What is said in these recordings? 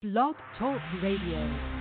Blog Talk Radio.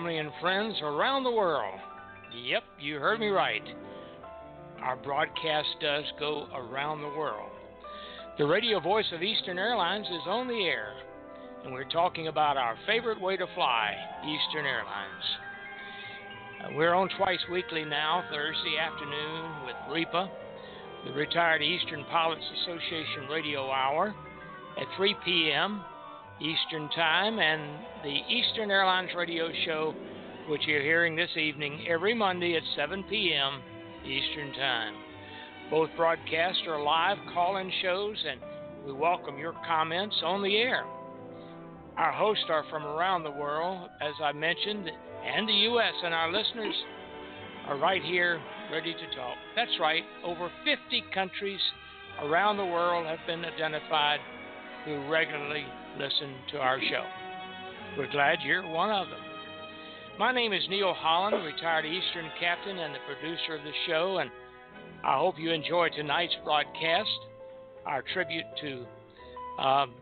Family and friends around the world. Yep, you heard me right. Our broadcast does go around the world. The radio voice of Eastern Airlines is on the air, and we're talking about our favorite way to fly, Eastern Airlines. Uh, we're on twice weekly now, Thursday afternoon with REPA, the Retired Eastern Pilots Association Radio Hour, at 3 p.m. Eastern Time, and the Eastern Airlines Radio Show, which you're hearing this evening every Monday at 7 p.m. Eastern Time. Both broadcasts are live call in shows, and we welcome your comments on the air. Our hosts are from around the world, as I mentioned, and the U.S., and our listeners are right here ready to talk. That's right, over 50 countries around the world have been identified who regularly listen to our show. We're glad you're one of them. My name is Neil Holland, retired Eastern captain and the producer of the show, and I hope you enjoy tonight's broadcast. Our tribute to um,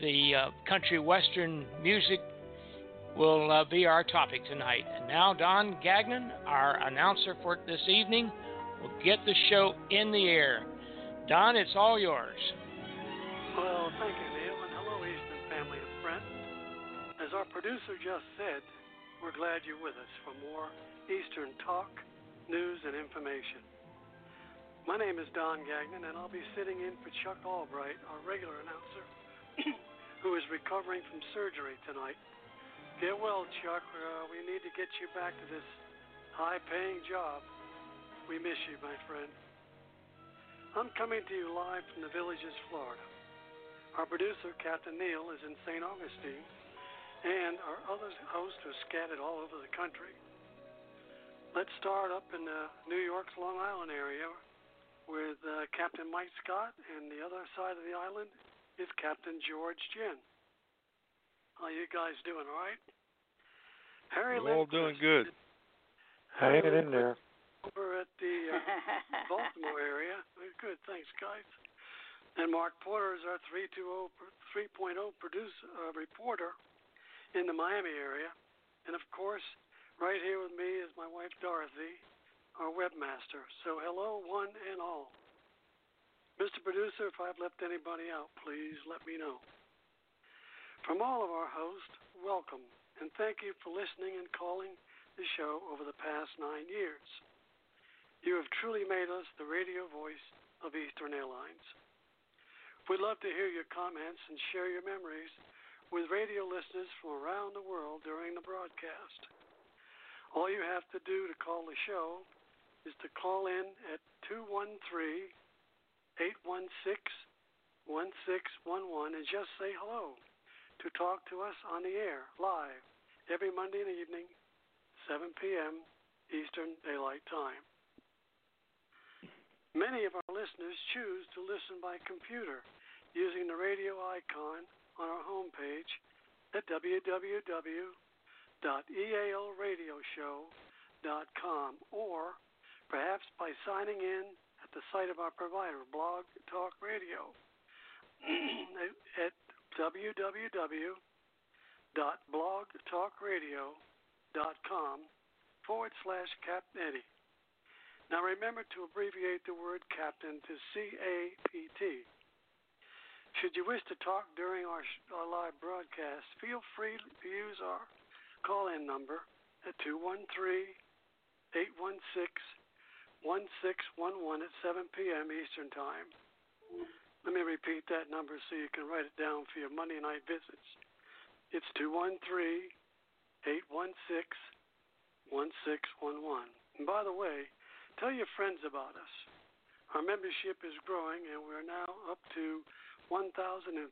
the uh, country western music will uh, be our topic tonight. And now, Don Gagnon, our announcer for this evening, will get the show in the air. Don, it's all yours. Well, thank you, our producer just said, we're glad you're with us for more Eastern talk, news, and information. My name is Don Gagnon, and I'll be sitting in for Chuck Albright, our regular announcer, who is recovering from surgery tonight. Get well, Chuck. Uh, we need to get you back to this high paying job. We miss you, my friend. I'm coming to you live from the Villages, Florida. Our producer, Captain Neal, is in St. Augustine, and our other hosts are scattered all over the country. Let's start up in the New York's Long Island area with uh, Captain Mike Scott, and the other side of the island is Captain George Jin. How you guys doing? All right? Harry We're all doing Lindquist good. Harry Hanging in there. over at the uh, Baltimore area. Good, thanks, guys. And Mark Porter is our 3.0 3.0 producer uh, reporter in the Miami area, and of course, right here with me is my wife Dorothy, our webmaster. So hello, one and all. Mr. Producer, if I've left anybody out, please let me know. From all of our hosts, welcome and thank you for listening and calling the show over the past nine years. You have truly made us the radio voice of Eastern Airlines. We'd love to hear your comments and share your memories with radio listeners from around the world during the broadcast. All you have to do to call the show is to call in at 213 816 1611 and just say hello to talk to us on the air live every Monday evening, 7 p.m. Eastern Daylight Time. Many of our listeners choose to listen by computer using the radio icon on our homepage at www.ealradioshow.com or perhaps by signing in at the site of our provider, Blog Talk Radio, at www.blogtalkradio.com forward slash Captain Eddie. Now remember to abbreviate the word captain to CAPT. Should you wish to talk during our, our live broadcast, feel free to use our call in number at 213 816 1611 at 7 p.m. Eastern Time. Let me repeat that number so you can write it down for your Monday night visits. It's 213 816 1611. And by the way, tell your friends about us. Our membership is growing, and we're now up to 1,052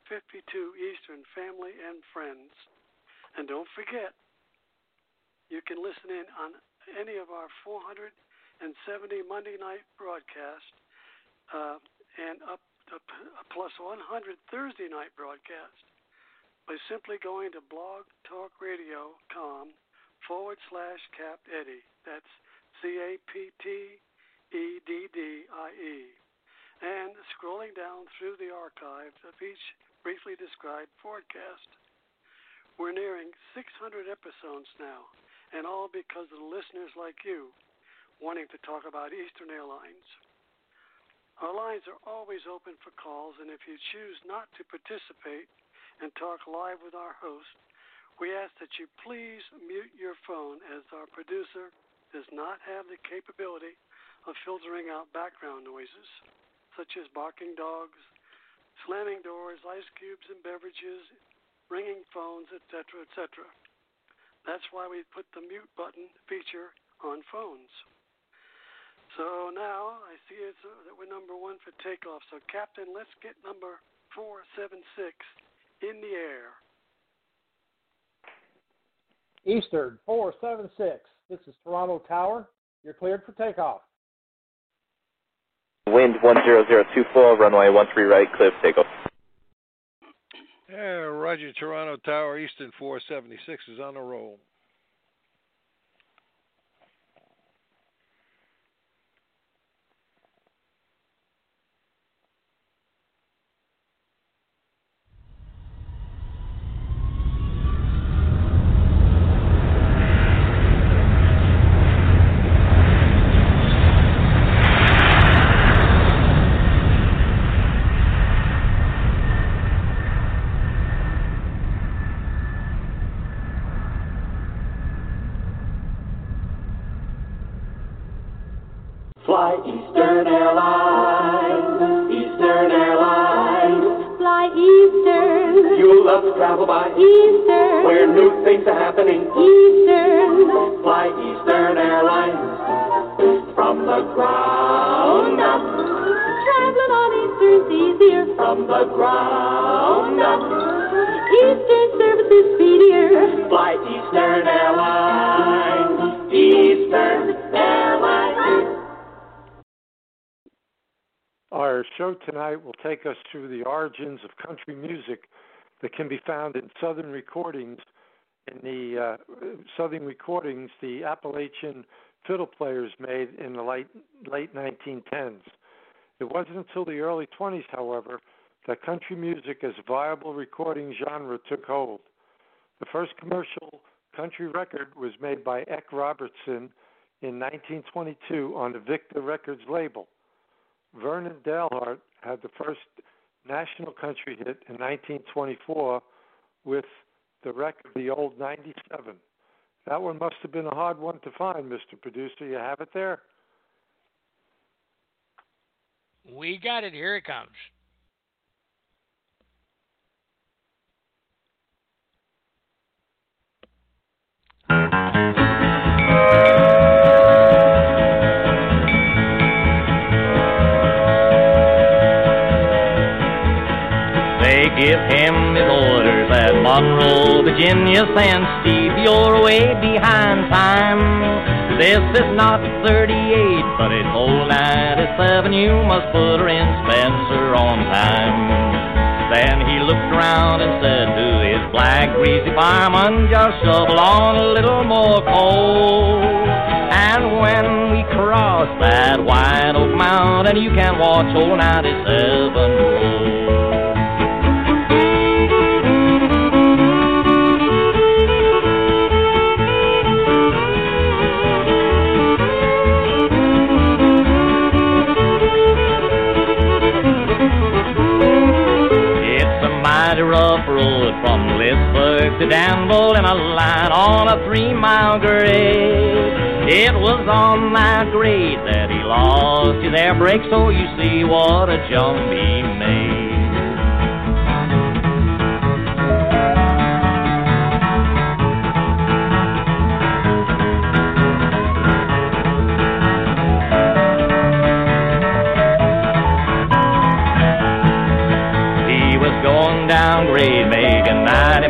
Eastern family and friends. And don't forget, you can listen in on any of our 470 Monday night broadcasts uh, and up to plus 100 Thursday night broadcasts by simply going to blogtalkradio.com forward slash Cap Eddie. That's C A P T E D D I E. And scrolling down through the archives of each briefly described broadcast. We're nearing 600 episodes now, and all because of listeners like you wanting to talk about Eastern Airlines. Our lines are always open for calls, and if you choose not to participate and talk live with our host, we ask that you please mute your phone as our producer does not have the capability of filtering out background noises, such as barking dogs, slamming doors, ice cubes and beverages, ringing phones, etc., etc. That's why we put the mute button feature on phones. So now I see it's, uh, that we're number one for takeoff. So, Captain, let's get number 476 in the air. Eastern 476. This is Toronto Tower. You're cleared for takeoff. Wind 10024, runway 13 right, clear for takeoff. Yeah, Roger, Toronto Tower, Eastern 476 is on the roll. Travel by Eastern. where new things are happening. Eastern. Fly Eastern Airlines from the ground up, Traveling on Eastern's easier. from the ground up. Eastern service is speedier. Fly Eastern Airlines, Eastern Airlines. Our show tonight will take us through the origins of country music that can be found in Southern recordings. In the uh, Southern recordings, the Appalachian fiddle players made in the late late 1910s. It wasn't until the early 20s, however, that country music as a viable recording genre took hold. The first commercial country record was made by Eck Robertson in 1922 on the Victor Records label. Vernon Dalhart had the first national country hit in 1924 with the record The Old 97. That one must have been a hard one to find, Mr. Producer. You have it there? We got it. Here it comes. They Monroe, Virginia. Send Steve, you're way behind time. This is not 38, but it's old 97. You must put her in Spencer on time. Then he looked around and said to his black greasy fireman, just shovel on a little more coal. And when we cross that white oak mountain, you can watch old 97 to Danville in a line on a three mile grade. It was on that grade that he lost his air brake, so you see what a jump he made.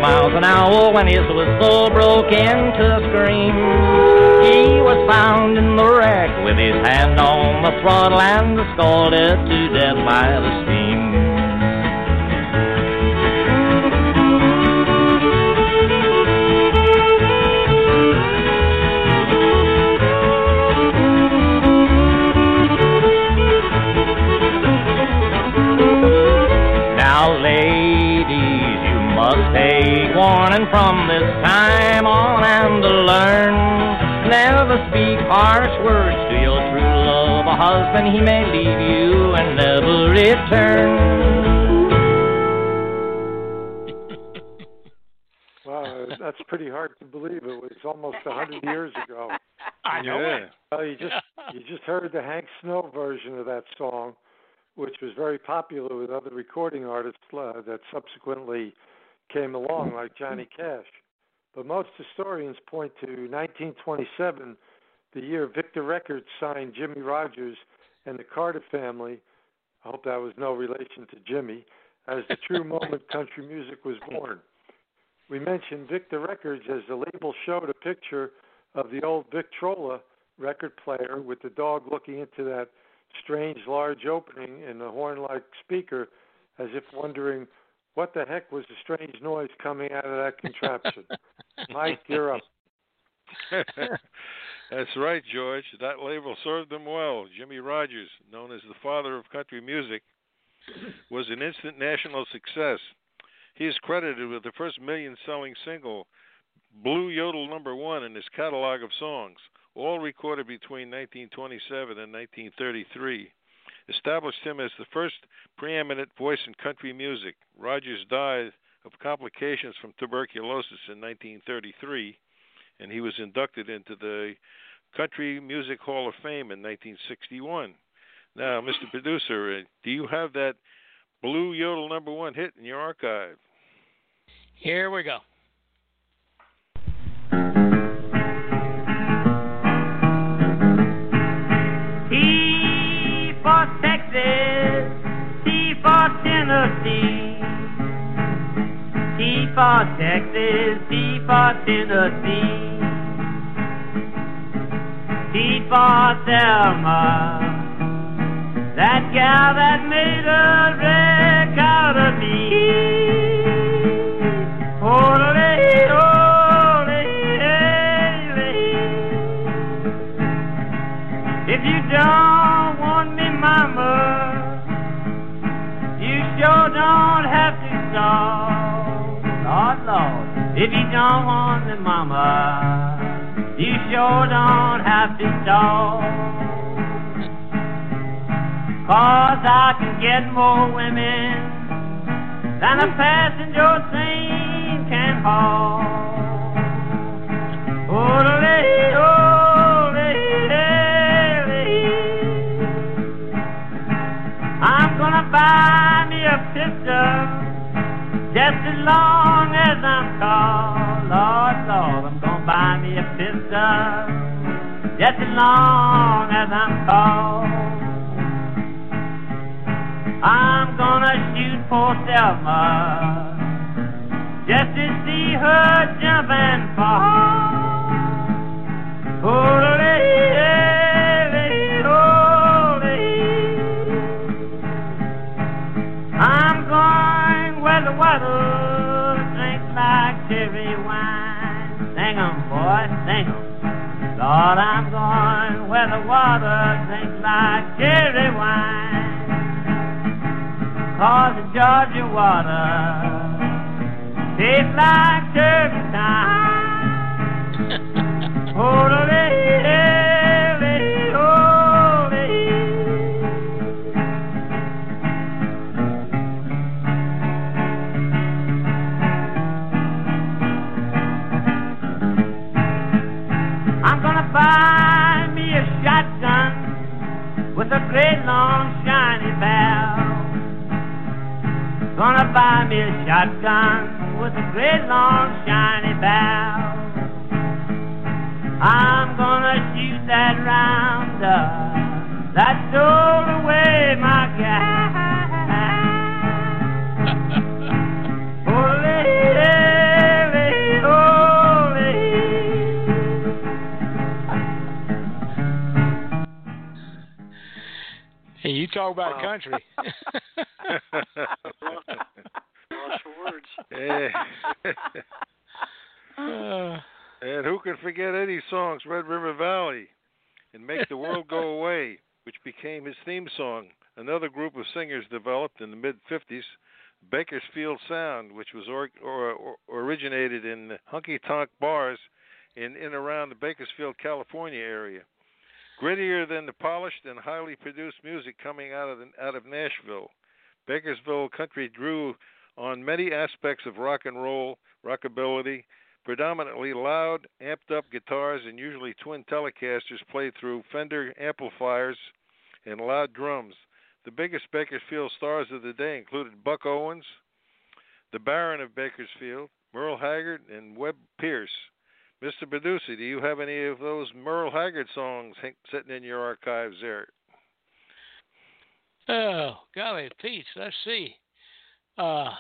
Miles an hour when his whistle broke into a scream. He was found in the wreck with his hand on the throttle and scalded to death by the steam. Warning from this time on and to learn. Never speak harsh words to your true love. A husband, he may leave you and never return. wow, that's pretty hard to believe. It was almost a hundred years ago. I know yeah. it. Well, you just you just heard the Hank Snow version of that song, which was very popular with other recording artists uh, that subsequently came along, like mm-hmm. Johnny Cash. But most historians point to 1927, the year Victor Records signed Jimmy Rodgers and the Carter family. I hope that was no relation to Jimmy, as the true moment country music was born. We mentioned Victor Records as the label showed a picture of the old Victrola record player with the dog looking into that strange large opening in the horn like speaker as if wondering what the heck was the strange noise coming out of that contraption? Mike, you're up. That's right, George. That label served them well. Jimmy Rodgers, known as the father of country music, was an instant national success. He is credited with the first million selling single, Blue Yodel Number One, in his catalog of songs, all recorded between 1927 and 1933 established him as the first preeminent voice in country music. Rodgers died of complications from tuberculosis in 1933, and he was inducted into the Country Music Hall of Fame in 1961. Now, Mr. Producer, uh, do you have that Blue Yodel number one hit in your archive? Here we go. For Texas, T for Tennessee. T for Thelma, that gal that made a wreck out of me. If you don't want me, mama, you sure don't have to stall. Cause I can get more women than a passenger train can haul. I'm gonna buy me a pistol just as long as I'm called. Lord, Lord, I'm gonna buy me a pistol just as long as I'm called. I'm gonna shoot poor Thelma just to see her jump and fall. Through Fender amplifiers and loud drums. The biggest Bakersfield stars of the day included Buck Owens, the Baron of Bakersfield, Merle Haggard, and Webb Pierce. Mr. Bedusi, do you have any of those Merle Haggard songs sitting in your archives there? oh, golly, Pete, let's see. Uh,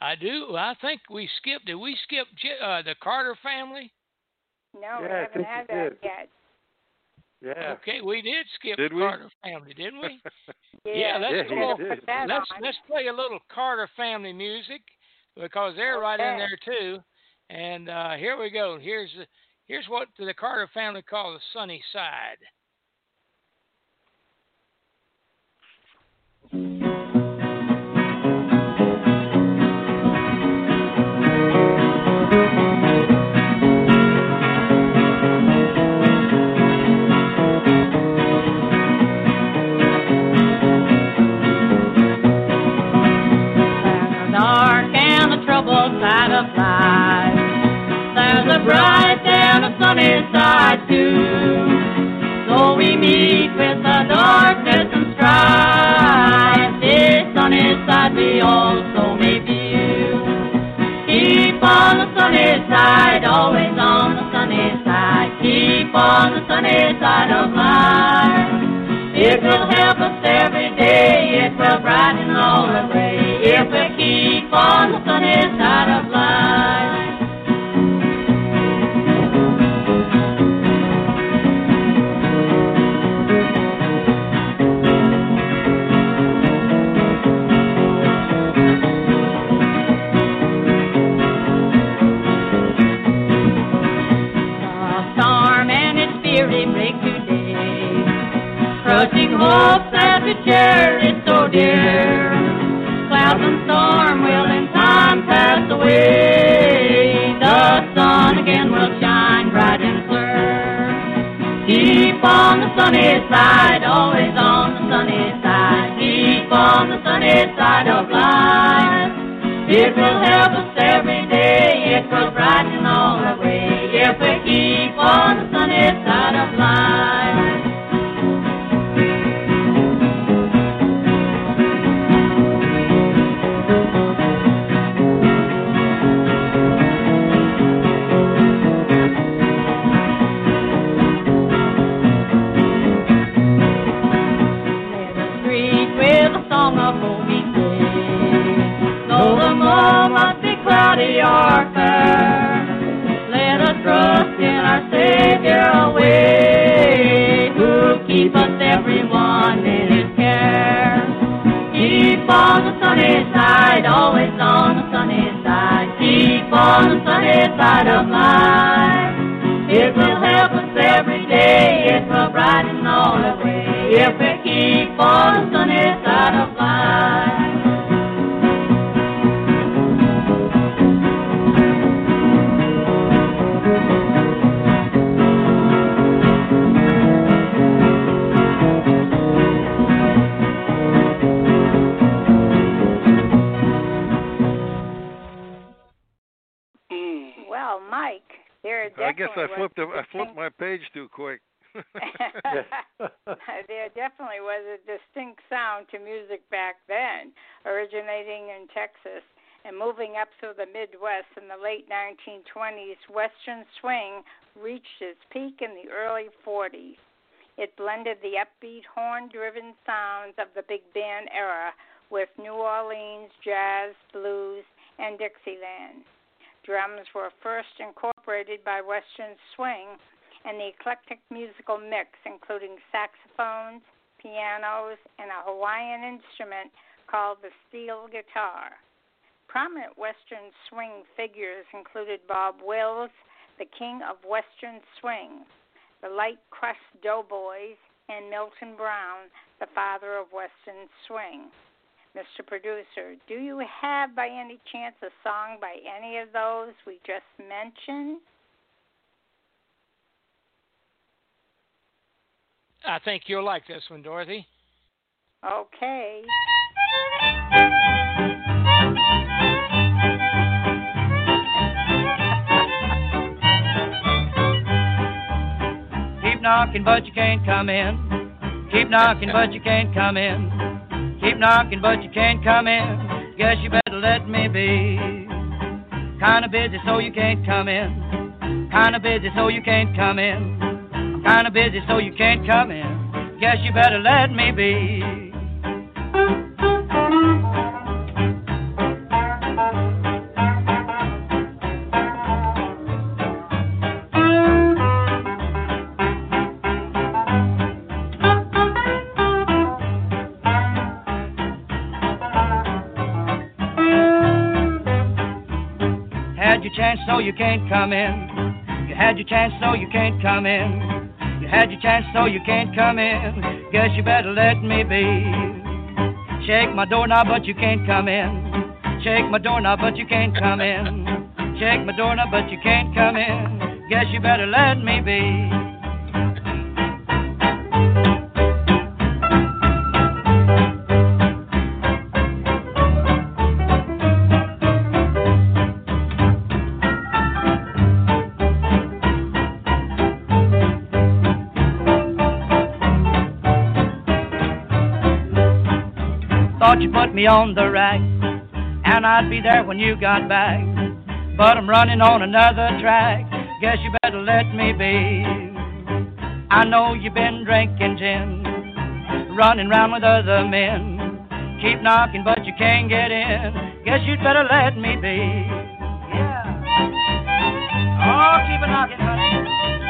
I do. I think we skipped. Did we skip uh, the Carter family? No, we Yeah, I haven't had that did. yet. Yeah. Okay, we did skip Did the we? Carter family, didn't we? Yeah, Yeah, let's Yeah, we did. let's on. let's play a little Carter family music because they're right in there too. And uh, here we go. Here's the, here's what the Carter family call the sunny side. Bright and a sunny side too. So we meet with the darkness and strife. This sunny side we also may view. Keep on the sunny side, always on the sunny side. Keep on the sunny side of life. It will help us every day. It will brighten all the way. If we keep on the sunny side of life. Hopes that we cherish so dear. Clouds and storm will in time pass away. The sun again will shine bright and clear. Keep on the sunny side, always on the sunny side. Keep on the sunny side of life. It will help us every day. It will brighten all the way. If we keep on the sunny side of life. Sunny side, always on the sunny side. Keep on the sunny side of life. It will help us every day. It will brighten all the way. If we keep on page too quick. there definitely was a distinct sound to music back then, originating in Texas and moving up through the Midwest in the late 1920s. Western swing reached its peak in the early 40s. It blended the upbeat, horn driven sounds of the big band era with New Orleans jazz, blues, and Dixieland. Drums were first incorporated by Western swing, and the eclectic musical mix, including saxophones, pianos, and a Hawaiian instrument called the steel guitar. Prominent Western swing figures included Bob Wills, the king of Western swing, the Light Crust Doughboys, and Milton Brown, the father of Western swing. Mr. Producer, do you have by any chance a song by any of those we just mentioned? I think you'll like this one, Dorothy. Okay. Keep knocking, but you can't come in. Keep knocking, but you can't come in. Keep knocking, but you can't come in. Guess you better let me be. Kinda busy, so you can't come in. Kinda busy, so you can't come in. Kinda busy, so you can't come in. Guess you better let me be. Had your chance, so you can't come in. You had your chance, so you can't come in. Had your chance, so you can't come in. Guess you better let me be. Shake my doorknob, but you can't come in. Shake my doorknob, but you can't come in. Shake my doorknob, but you can't come in. Guess you better let me be. Put me on the rack, and I'd be there when you got back. But I'm running on another track. Guess you better let me be. I know you've been drinking gin, running round with other men. Keep knocking, but you can't get in. Guess you'd better let me be. Yeah. Oh, keep knocking, honey.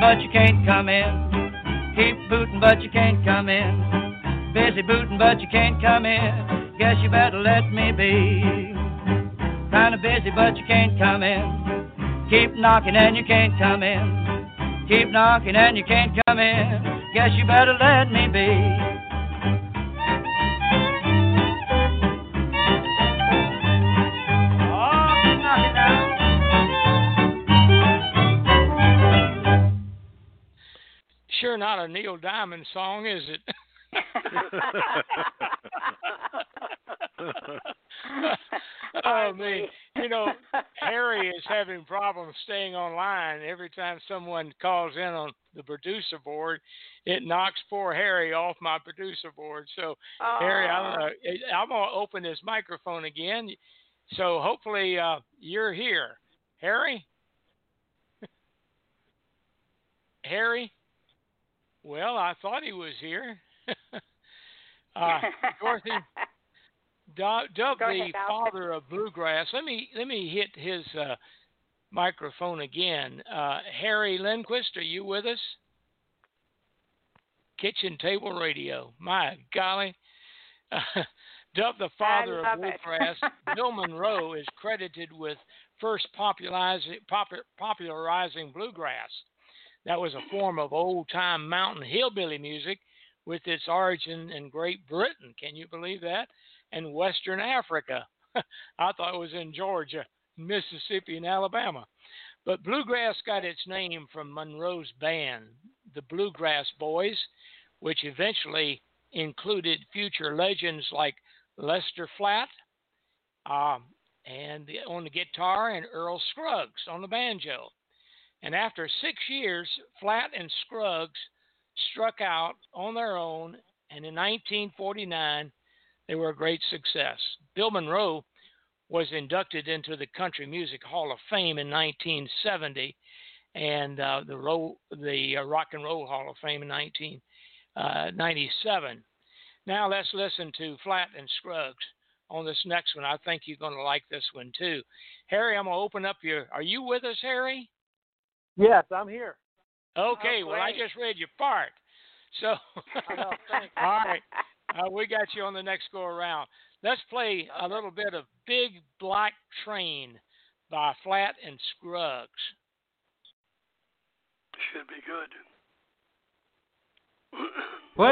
Booting, but you can't come in. Keep booting, but you can't come in. Busy booting, but you can't come in. Guess you better let me be. Kinda busy, but you can't come in. Keep knocking and you can't come in. Keep knocking and you can't come in. Guess you better let me be. Sure, not a Neil Diamond song, is it? oh man, you know Harry is having problems staying online. Every time someone calls in on the producer board, it knocks poor Harry off my producer board. So Harry, I'm gonna I'm gonna open this microphone again. So hopefully uh, you're here, Harry. Harry. Well, I thought he was here. uh, Dorothy, Dub, Dub the father of bluegrass. Let me let me hit his uh, microphone again. Uh, Harry Lindquist, are you with us? Kitchen Table Radio. My golly. Dub the father of bluegrass, Bill Monroe is credited with first popularizing, popularizing bluegrass. That was a form of old time mountain hillbilly music with its origin in Great Britain. Can you believe that? And Western Africa. I thought it was in Georgia, Mississippi, and Alabama. But bluegrass got its name from Monroe's band, the Bluegrass Boys, which eventually included future legends like Lester Flatt, um, and the, on the guitar, and Earl Scruggs on the banjo. And after six years, Flatt and Scruggs struck out on their own, and in 1949, they were a great success. Bill Monroe was inducted into the Country Music Hall of Fame in 1970, and uh, the, Ro- the uh, Rock and Roll Hall of Fame in 1997. Uh, now let's listen to Flatt and Scruggs on this next one. I think you're going to like this one too. Harry, I'm going to open up your. Are you with us, Harry? Yes, I'm here. Okay, Oh, well, I just read your part. So, I know, thanks. all right, uh, we got you on the next go around. Let's play a little bit of Big Black Train by Flatt and Scruggs. Should be good. Well,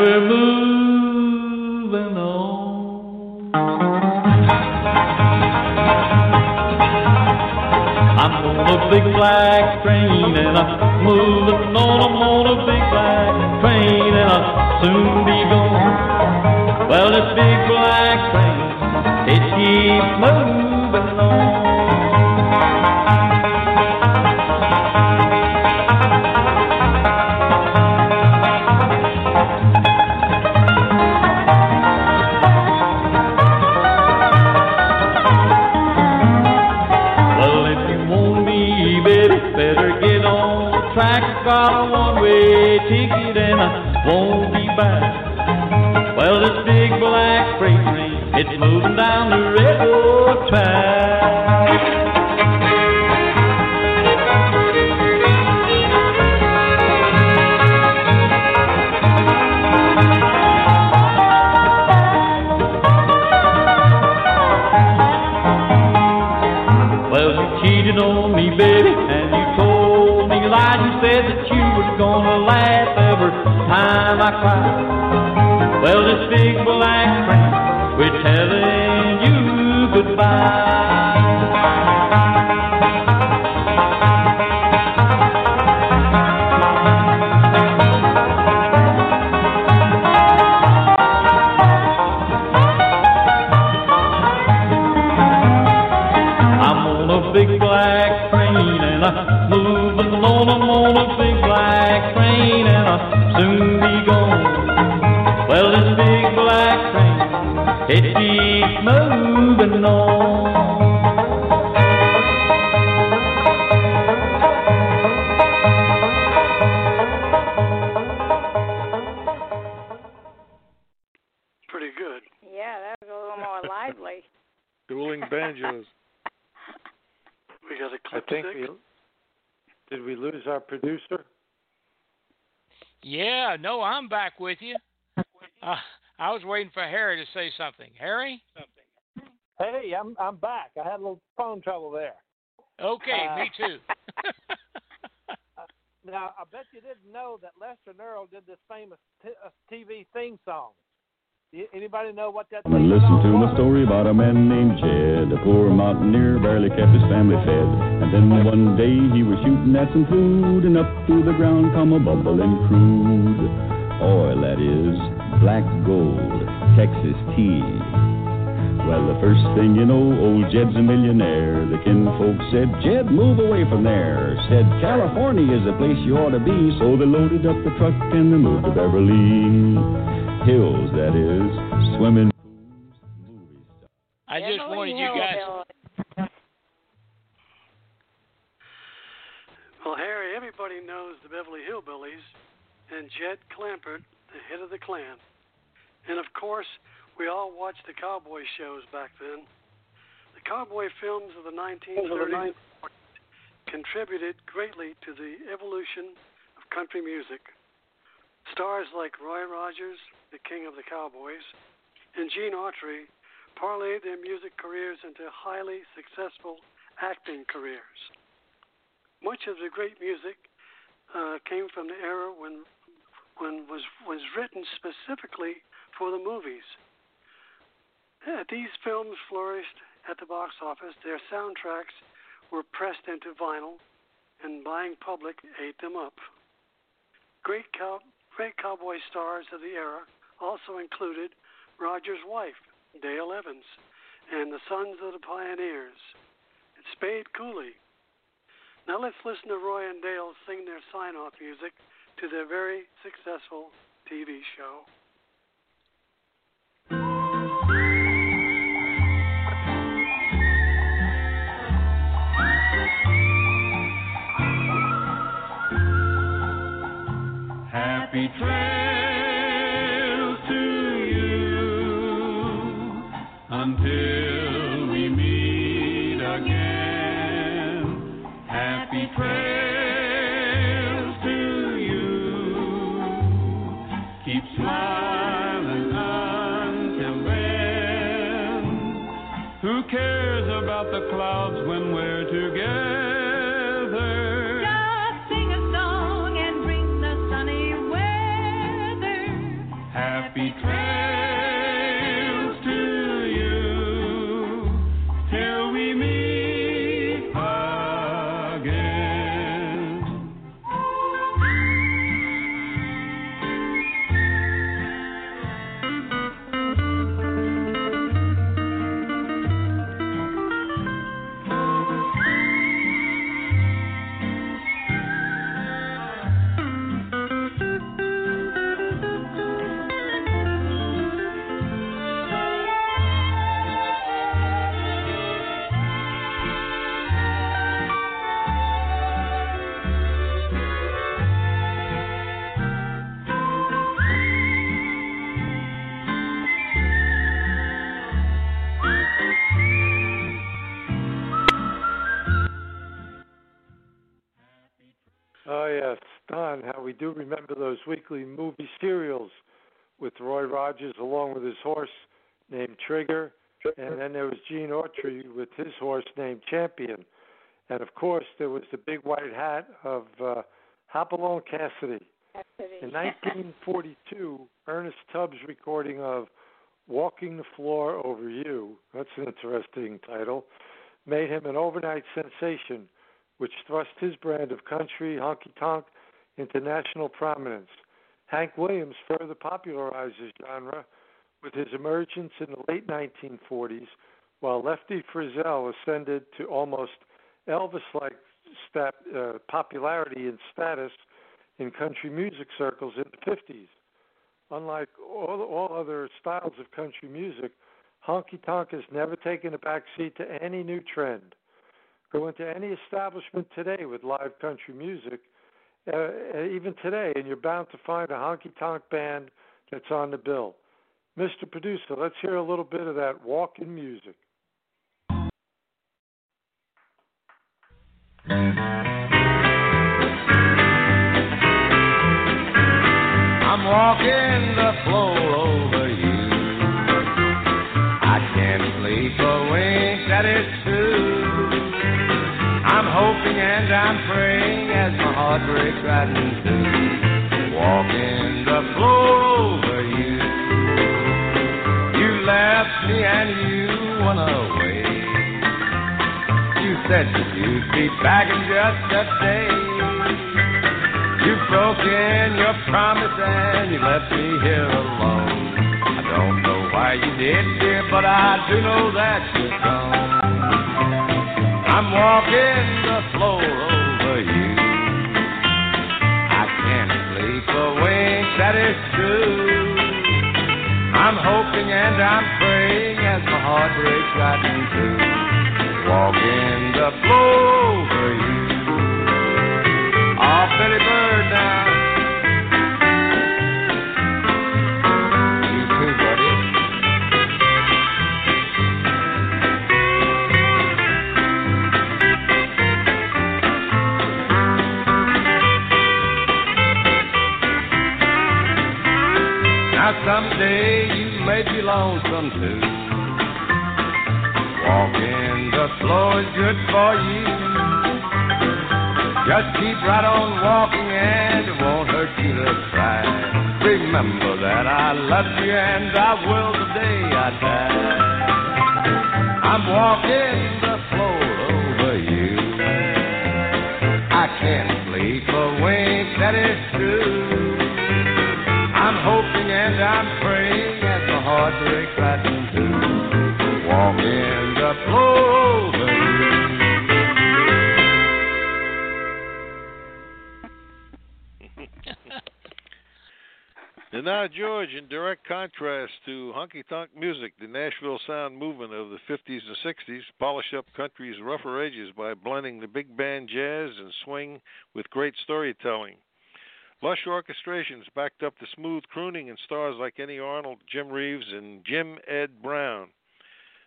we're moving on. I'm on a big black train and I'm something. Hey, I'm I'm back. I had a little phone trouble there. Okay, Uh, me too. Now, I bet you didn't know that Lester and did this famous t- uh, TV theme song. Y- Anybody know what that And theme listen song to was? my story about a man named Jed, a poor mountaineer, barely kept his family fed. And then one day he was shooting at some food, and up through the ground come a bubbling crude oil, that is, black gold, Texas tea. Well, the first thing you know, old Jed's a millionaire. The kinfolk said, Jed, move away from there. Said, California is the place you ought to be. So they loaded up the truck and they moved to Beverly Hills, that is, swimming. I just wanted you guys. Well, Harry, everybody knows the Beverly Hillbillies and Jed Clampett, the head of the clan. And of course, we all watched the cowboy shows back then. The cowboy films of the 1930s contributed greatly to the evolution of country music. Stars like Roy Rogers, the king of the cowboys, and Gene Autry parlayed their music careers into highly successful acting careers. Much of the great music uh, came from the era when one was was written specifically for the movies. These films flourished at the box office. Their soundtracks were pressed into vinyl, and buying public ate them up. Great cow, great cowboy stars of the era also included Roger's wife, Dale Evans, and the Sons of the Pioneers, and Spade Cooley. Now let's listen to Roy and Dale sing their sign-off music to their very successful TV show. Happy trails Trigger, and then there was Gene Autry with his horse named Champion, and of course there was the big white hat of uh, Hopalong Cassidy. In 1942, Ernest Tubb's recording of Walking the Floor Over You, that's an interesting title, made him an overnight sensation, which thrust his brand of country honky tonk into national prominence. Hank Williams further popularized the genre with his emergence in the late 1940s, while Lefty Frizzell ascended to almost Elvis like uh, popularity and status in country music circles in the 50s. Unlike all, all other styles of country music, honky tonk has never taken a backseat to any new trend. Go into any establishment today with live country music, uh, even today, and you're bound to find a honky tonk band that's on the bill. Mr. Producer, let's hear a little bit of that walking music. I'm walking the floor over you. I can't sleep a wink, that is true. I'm hoping and I'm praying as my heart breaks right in two. Walking the floor you away. You said that you'd be back in just a day. You broke in your promise and you left me here alone. I don't know why you did, dear, but I do know that you're gone. I'm walking the floor over you. I can't sleep a wink, that is true. I'm hoping and I'm praying as my heart breaks right. Walking the floor over you. Oh, Billy Byrd now. You too, buddy. Now someday you may be lonesome too. Just keep right on walking and it won't hurt you to try. remember that I love you tonk music, the Nashville sound movement of the 50s and 60s polished up country's rougher edges by blending the big band jazz and swing with great storytelling. Lush orchestrations backed up the smooth crooning and stars like Kenny Arnold, Jim Reeves, and Jim Ed Brown.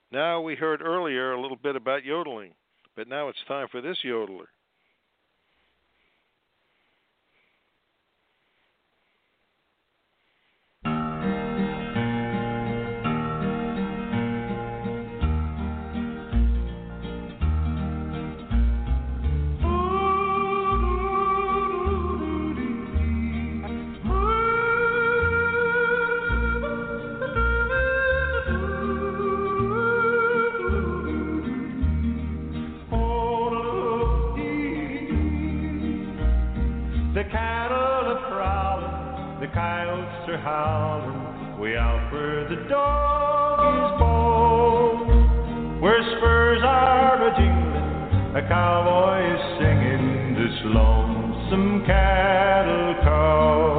Now, we heard earlier a little bit about yodeling, but now it's time for this yodeler. Are howling, out where the dog is. Where spurs are a jingling, a cowboy is singing this lonesome cattle call.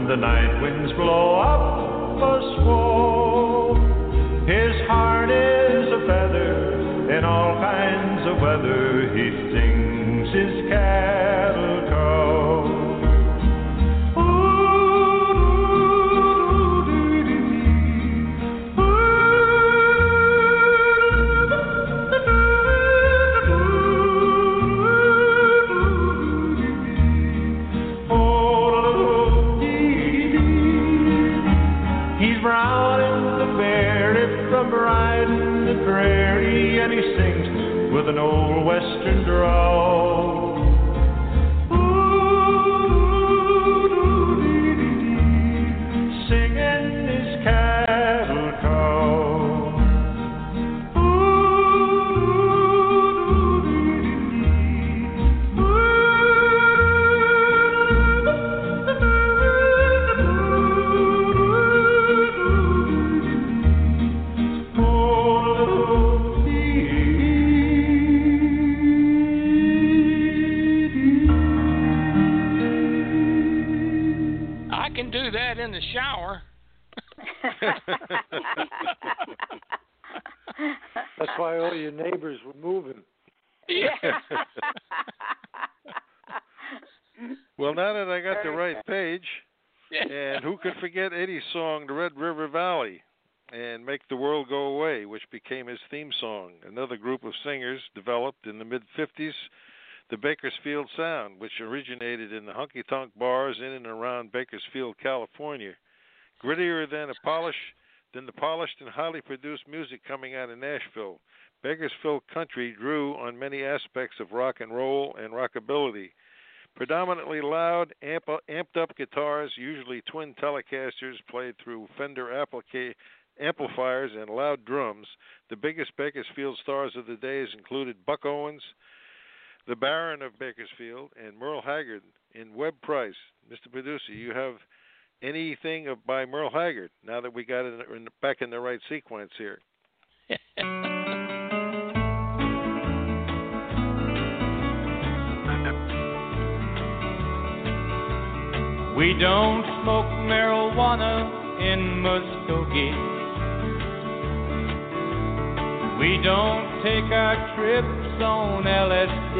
When the night winds blow up a squall. His heart is a feather in all kinds of weather. He country drew on many aspects of rock and roll and rockabilly. Predominantly loud, amp- amped up guitars, usually twin Telecasters played through Fender applica- amplifiers and loud drums. The biggest Bakersfield stars of the days included Buck Owens, the Baron of Bakersfield, and Merle Haggard and Webb Price. Mr. Producer, you have anything of, by Merle Haggard now that we got it in, back in the right sequence here? We don't smoke marijuana in Muskogee. We don't take our trips on LSD.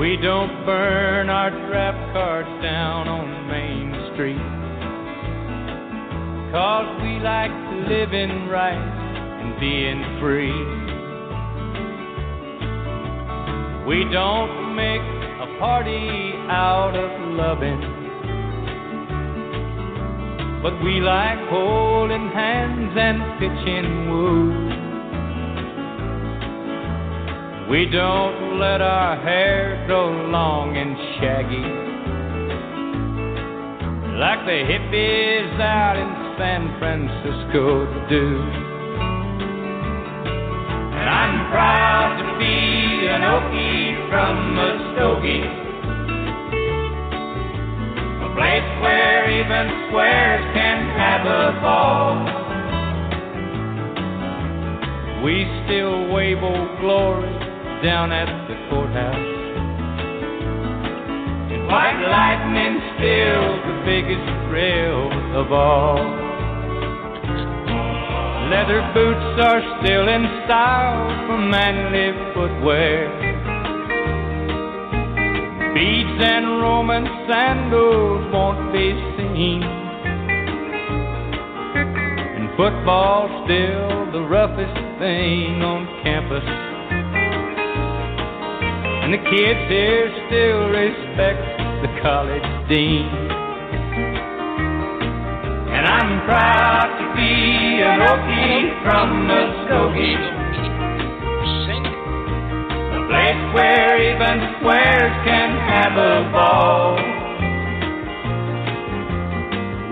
We don't burn our draft cards down on Main Street. Cause we like living right and being free. We don't make a party out of loving. But we like holding hands and pitching woo. We don't let our hair grow long and shaggy. Like the hippies out in San Francisco do. And I'm proud to be an Okie from Muskogee. A place where even squares can have a ball. We still wave old glory down at the courthouse. And white lightning still the biggest thrill of all. Leather boots are still in style for manly footwear. Beads and Roman sandals won't be seen. And football's still the roughest thing on campus. And the kids here still respect the college dean. And I'm proud to be an Okie from Muskogee. Place where even squares can have a ball.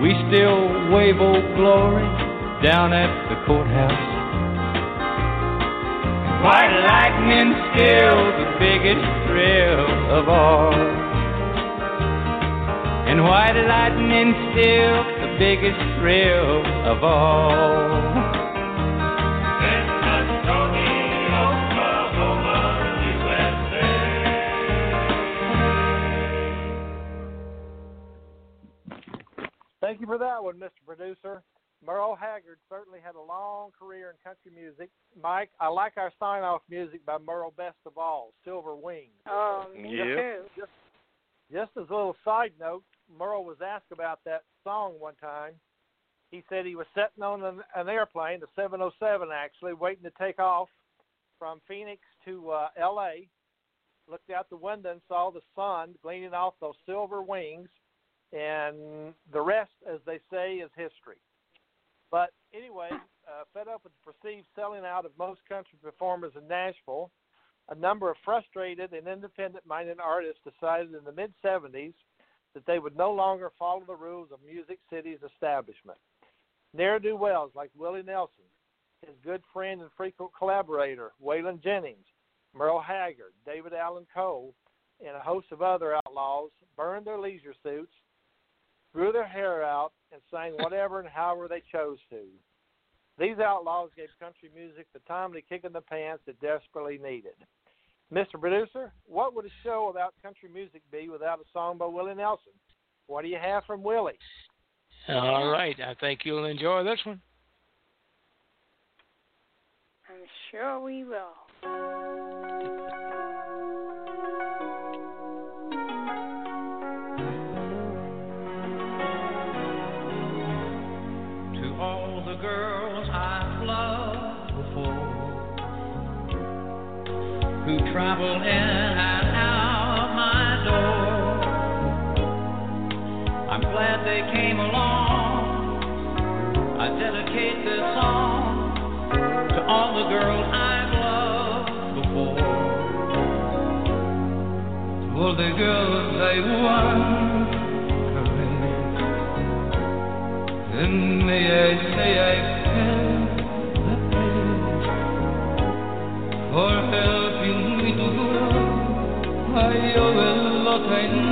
We still wave old glory down at the courthouse. White lightning still the biggest thrill of all. And white lightning still the biggest thrill of all. Thank you for that one, Mr. Producer. Merle Haggard certainly had a long career in country music. Mike, I like our sign off music by Merle Best of All, Silver Wings. Oh, me Yep. too. Just, just as a little side note, Merle was asked about that song one time. He said he was sitting on an, an airplane, the 707 actually, waiting to take off from Phoenix to uh, L.A. Looked out the window and saw the sun gleaming off those silver wings, and the rest, as they say, is history. But anyway, uh, fed up with the perceived selling out of most country performers in Nashville, a number of frustrated and independent minded artists decided in the mid 70s that they would no longer follow the rules of Music City's establishment. Ne'er do wells like Willie Nelson, his good friend and frequent collaborator, Waylon Jennings, Merle Haggard, David Allen Cole, and a host of other outlaws burned their leisure suits, grew their hair out, and sang whatever and however they chose to. These outlaws gave country music the timely kick in the pants it desperately needed. Mr. Producer, what would a show about country music be without a song by Willie Nelson? What do you have from Willie? All right. I think you'll enjoy this one. I'm sure we will. Travel in and out my door, I'm glad they came along. I dedicate this song to all the girls I've loved before, to all the girls I once and may I say I felt the pain for helping a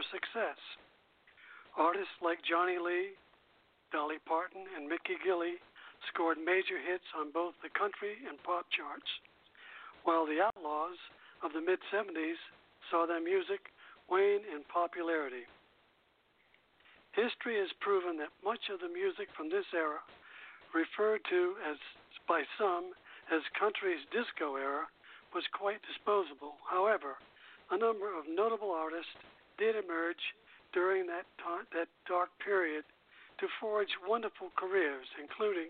success. Artists like Johnny Lee, Dolly Parton, and Mickey Gilley scored major hits on both the country and pop charts, while the Outlaws of the mid 70s saw their music wane in popularity. History has proven that much of the music from this era, referred to as by some as country's disco era, was quite disposable. However, a number of notable artists did emerge during that time, that dark period to forge wonderful careers, including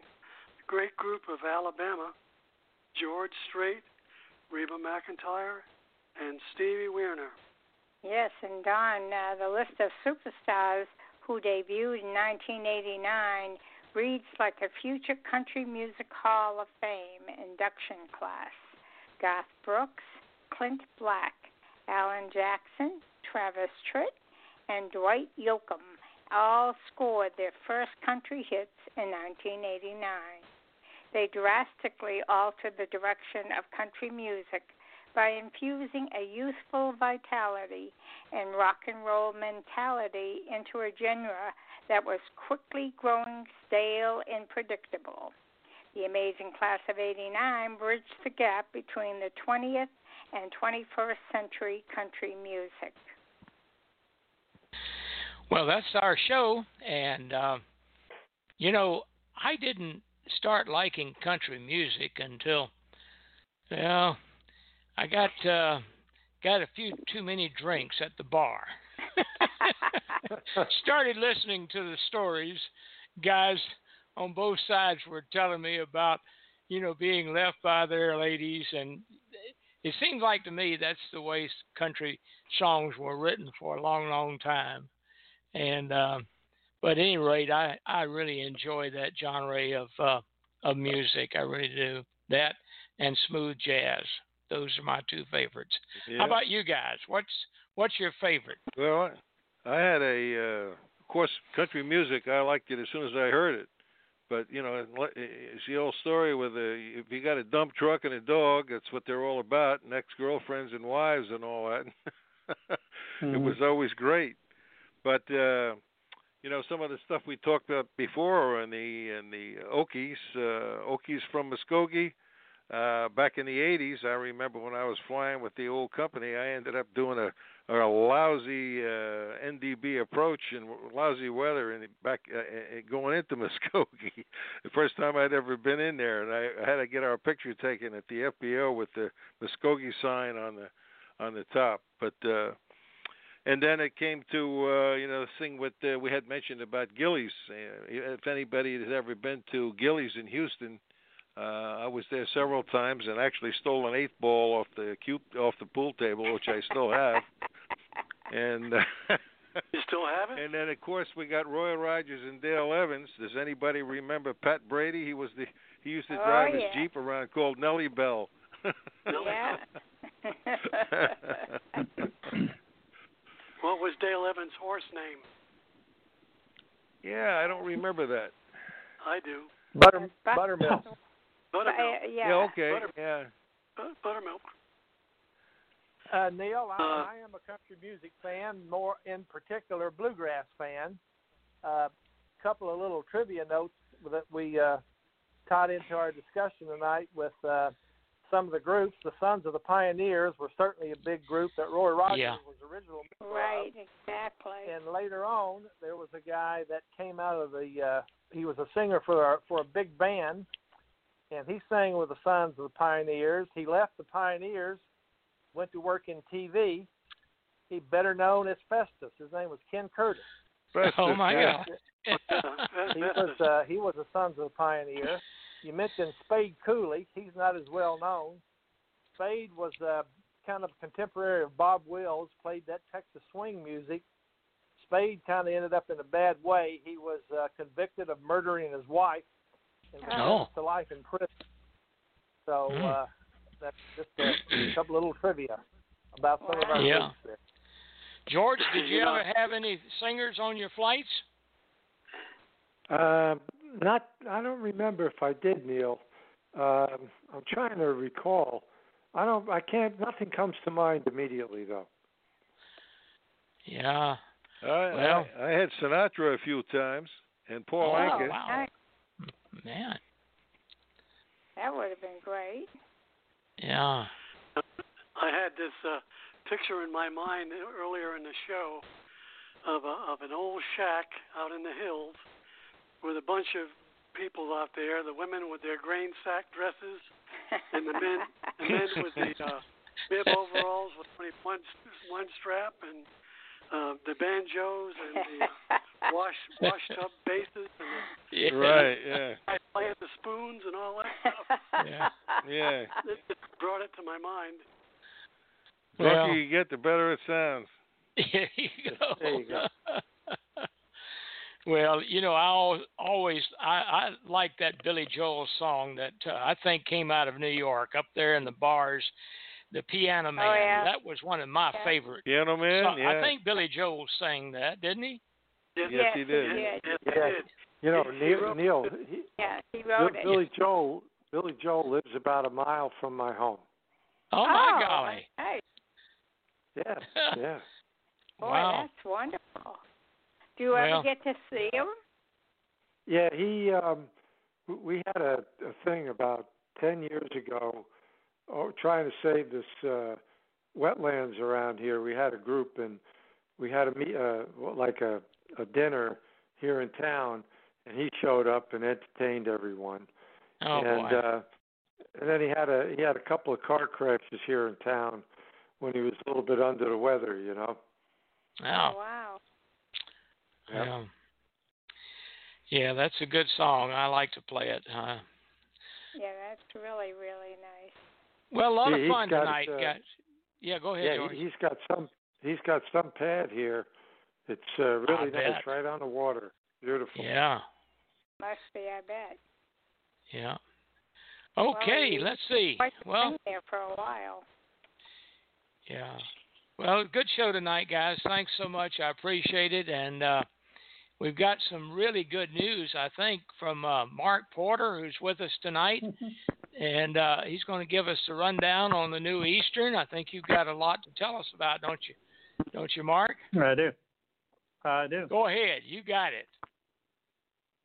the great group of Alabama, George Strait, Reba McEntire, and Stevie Wonder. Yes, and Don, uh, the list of superstars who debuted in 1989 reads like a future country music hall of fame induction class. Garth Brooks, Clint Black, Alan Jackson, Travis Tritt, and Dwight Yoakam all scored their first country hits in 1989. They drastically altered the direction of country music by infusing a youthful vitality and rock and roll mentality into a genre that was quickly growing stale and predictable. The amazing class of 89 bridged the gap between the 20th and 21st century country music. Well, that's our show, and uh, you know, I didn't start liking country music until, well, I got uh, got a few too many drinks at the bar. Started listening to the stories guys on both sides were telling me about, you know, being left by their ladies, and it seems like to me that's the way country songs were written for a long, long time. And um, but at any rate, I I really enjoy that genre of uh, of music. I really do that and smooth jazz. Those are my two favorites. Yeah. How about you guys? What's what's your favorite? Well, I, I had a, uh, of course, country music. I liked it as soon as I heard it. But you know, it's the old story with a if you got a dump truck and a dog, that's what they're all about, and ex-girlfriends and wives and all that. It was always great. But uh you know, some of the stuff we talked about before and the and the Okies, uh Okies from Muskogee, uh back in the 80s, I remember when I was flying with the old company, I ended up doing a a lousy uh NDB approach in lousy weather and back uh, uh, going into Muskogee. the first time I'd ever been in there and I, I had to get our picture taken at the FBO with the Muskogee sign on the on the top. But uh and then it came to uh, you know the thing with uh, we had mentioned about Gilley's. Uh, if anybody has ever been to Gilley's in Houston, uh, I was there several times and actually stole an eight ball off the cube off the pool table, which I still have. and uh, You still have it? And then of course we got Roy Rogers and Dale Evans. Does anybody remember Pat Brady? He was the he used to Oh, drive his. Jeep around called Nellybelle. Yeah. What was Dale Evans' horse name? yeah, I don't remember that. I do. Butter, But- buttermilk. Buttermilk. Uh, yeah. Yeah, okay. Butter- Yeah. Buttermilk. Uh, Neil, I, Uh, I am a country music fan, more in particular bluegrass fan. A uh, couple of little trivia notes that we uh, tied into our discussion tonight with uh, some of the groups. The Sons of the Pioneers were certainly a big group that Roy Rogers Yeah. was original member Right, of. exactly. And later on, there was a guy that came out of the. Uh, he was a singer for a, for a big band, and he sang with the Sons of the Pioneers. He left the Pioneers, went to work in TV. He better known as Festus. His name was Ken Curtis. Festus, oh my yeah. God. He was uh, he was a Sons of the Pioneer. You mentioned Spade Cooley. He's not as well known. Spade was uh, kind of a contemporary of Bob Wills. Played that Texas swing music. Spade kind of ended up in a bad way. He was uh, convicted of murdering his wife and was Oh. sentenced to life in prison. So Hmm. uh, that's just a couple little trivia about some of our Yeah. groups there. George, did you ever have any singers on your flights? Uh, not, I don't remember if I did, Neil. Um, I'm trying to recall. I don't. I can't. Nothing comes to mind immediately, though. Yeah. I, Well- I, I had Sinatra a few times and Paul Oh, Anka. wow. Man. That would have been great. Yeah. I had this uh, picture in my mind earlier in the show of a, of an old shack out in the hills with a bunch of people out there. The women with their grain sack dresses, and the men the men with the uh, bib overalls with only one one strap, and uh, the banjos and the wash wash tub basses, and Yeah. Right, yeah. the guy playing the spoons and all that stuff. Yeah. Yeah. It just brought it to my mind. The Well- luckier you get, the better it sounds. There you go. There you go. Well, you know, I always I, I like that Billy Joel song that uh, I think came out of New York up there in the bars, the Piano Man. Oh, yeah. That was one of my Yeah. favorite. Piano Man, So- yeah. I think Billy Joel sang that, didn't he? Yes, Yes, he did. Yes, Yes, did. You know, He- he Neil. Neil he, Yeah, he Bill- wrote it. Billy Joel. Billy Joel lives about a mile from my home. Oh, my oh, golly. Hey, Yeah. Yeah. boy, Wow. that's wonderful. Do you Well- ever get to see him? Yeah, he um we had a, a thing about 10 years ago oh, trying to save this uh wetlands around here. We had a group and we had a meet uh like a a dinner here in town and he showed up and entertained everyone. Oh, and boy. uh and then he had a he had a couple of car crashes here in town when he was a little bit under the weather, you know. Oh, wow. Yep. yeah. Yeah, that's a good song. I like to play it. Uh, Yeah, that's really, really nice. well, a lot He- of fun got, tonight, uh, guys. Yeah, go ahead, yeah, George. he, he's got some he's got some pad here. It's uh, really I nice bet. right on the water. Beautiful. Yeah, Must be, I bet. yeah. Okay, you- let's see. Well, thing there for a while. yeah. Well, good show tonight, guys. Thanks so much. I appreciate it. And uh, we've got some really good news, I think, from uh, Mark Porter, who's with us tonight. and uh, he's going to give us a rundown on the new Eastern. I think you've got a lot to tell us about, don't you? Don't you, Mark? I do. I do. Go ahead. You got it.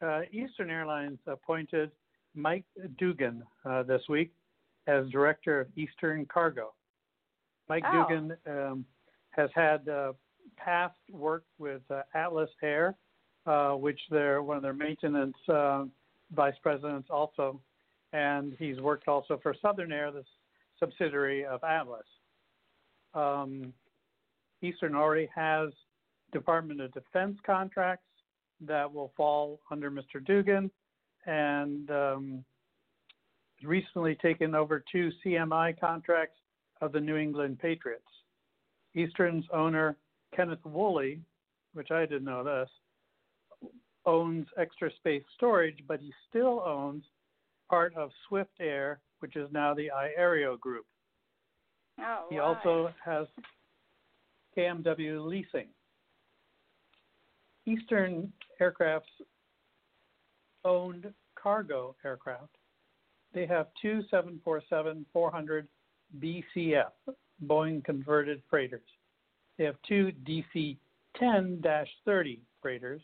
Uh, Eastern Airlines appointed Mike Dugan uh, this week as director of Eastern Cargo. Mike Oh. Dugan um, has had uh, past work with uh, Atlas Air, uh, which they're one of their maintenance uh, vice presidents also, and he's worked also for Southern Air, the subsidiary of Atlas. Um, Eastern already has Department of Defense contracts that will fall under Mr. Dugan, and um, recently taken over two CMI contracts of the New England Patriots. Eastern's owner, Kenneth Woolley, which I didn't know this, owns Extra Space Storage, but he still owns part of Swift Air, which is now the iAero Group. Oh, He right. also has KMW Leasing. Eastern Aircraft's owned cargo aircraft. They have two 747-400 BCF, Boeing converted freighters. They have two DC-10-30 freighters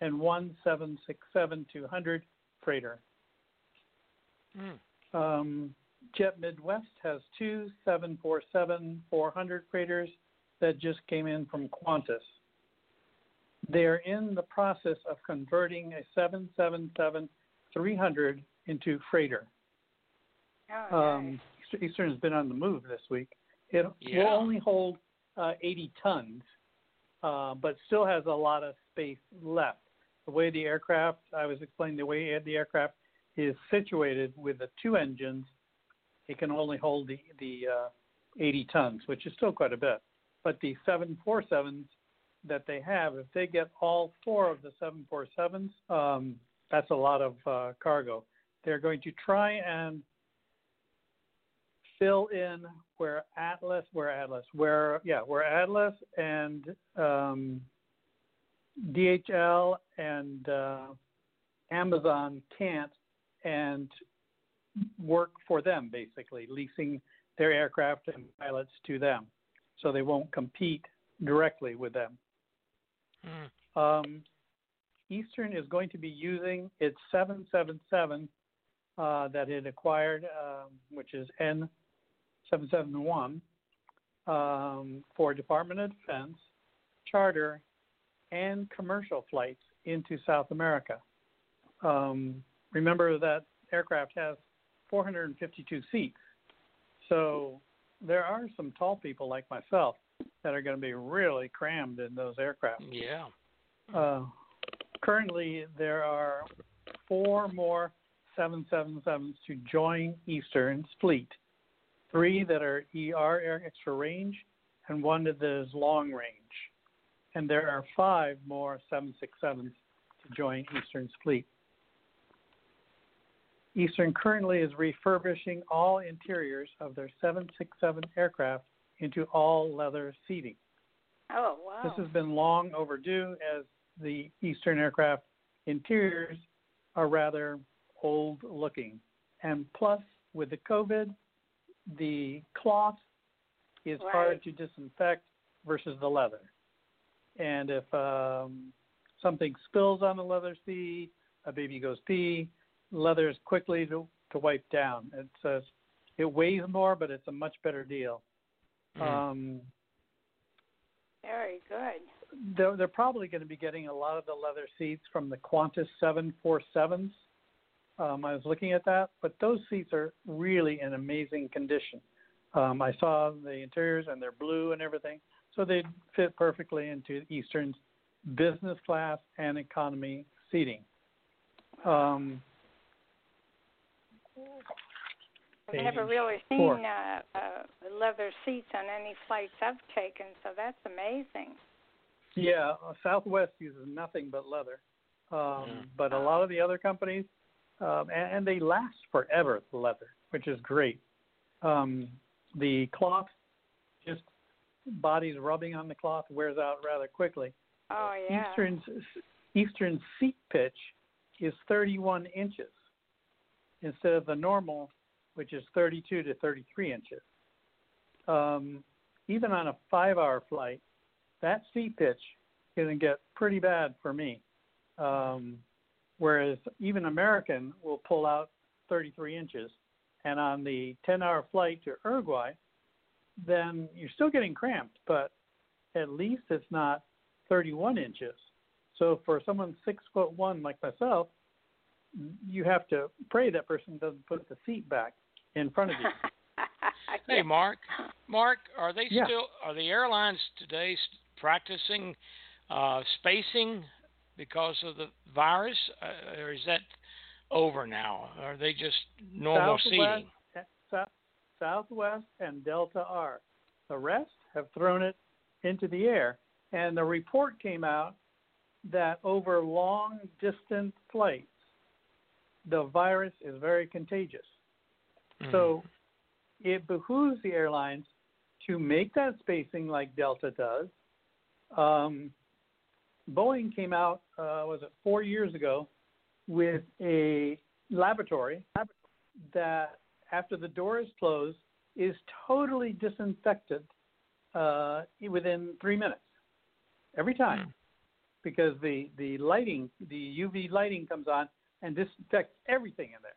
and one 767-200 freighter. Hmm. Um, Jet Midwest has two 747-400 freighters that just came in from Qantas. They're in the process of converting a 777-300 into freighter. Oh, Um, Easter- Eastern has been on the move this week. It Yeah. will only hold uh, 80 tons, uh, but still has a lot of space left. The way the aircraft, I was explaining the way the aircraft is situated with the two engines, it can only hold the, the uh, 80 tons, which is still quite a bit. But the 747s that they have, if they get all four of the 747s, um, that's a lot of uh, cargo. They're going to try and fill in where Atlas, where Atlas, where yeah, where Atlas and um, DHL and uh, Amazon can't, and work for them basically, leasing their aircraft and pilots to them, so they won't compete directly with them. Hmm. Um, Eastern is going to be using its 777 uh, that it acquired, um, which is N771, um, for Department of Defense, charter, and commercial flights into South America. Um, remember that aircraft has 452 seats, so there are some tall people like myself that are going to be really crammed in those aircraft. Yeah. Uh, currently, there are four more 777s to join Eastern's fleet. Three that are ER extra range, and one that is long range. And there are five more 767s to join Eastern's fleet. Eastern currently is refurbishing all interiors of their 767 aircraft into all leather seating. Oh, wow. This has been long overdue as the Eastern aircraft interiors are rather old looking. And plus, with the COVID, the cloth is Right. hard to disinfect versus the leather. And if um, something spills on the leather seat, a baby goes pee, leather is quickly to, to wipe down. It's a, it weighs more, but it's a much better deal. Um, Very good. they're, they're probably going to be getting a lot of the leather seats from the Qantas 747s. Um, I was looking at that, but those seats are really in amazing condition. Um, I saw the interiors and they're blue and everything, so they fit perfectly into Eastern's business class and economy seating. Um, I've never really seen uh, uh, leather seats on any flights I've taken, so that's amazing. Yeah, uh, Southwest uses nothing but leather, um, but a lot of the other companies, um, and, and they last forever. The leather, which is great. Um, the cloth, just bodies rubbing on the cloth, wears out rather quickly. Oh yeah. Eastern's Eastern seat pitch is 31 inches instead of the normal, which is 32 to 33 inches. Um, even on a five-hour flight, that seat pitch can get pretty bad for me. Um, whereas even American will pull out 33 inches, and on the 10-hour flight to Uruguay, then you're still getting cramped, but at least it's not 31 inches. So for someone six foot one like myself, you have to pray that person doesn't put the seat back in front of you. Hey, Mark. Mark, are they Yeah. still are the airlines today practicing uh, spacing because of the virus, uh, or is that over now? Are they just normal Southwest, seating? Southwest and Delta are. The rest have thrown it into the air, and the report came out that over long distance flights, the virus is very contagious. So it behooves the airlines to make that spacing like Delta does. Um, Boeing came out, uh, was it four years ago, with a laboratory that, after the door is closed, is totally disinfected uh, within three minutes every time because the, the lighting, the UV lighting comes on and disinfects everything in there.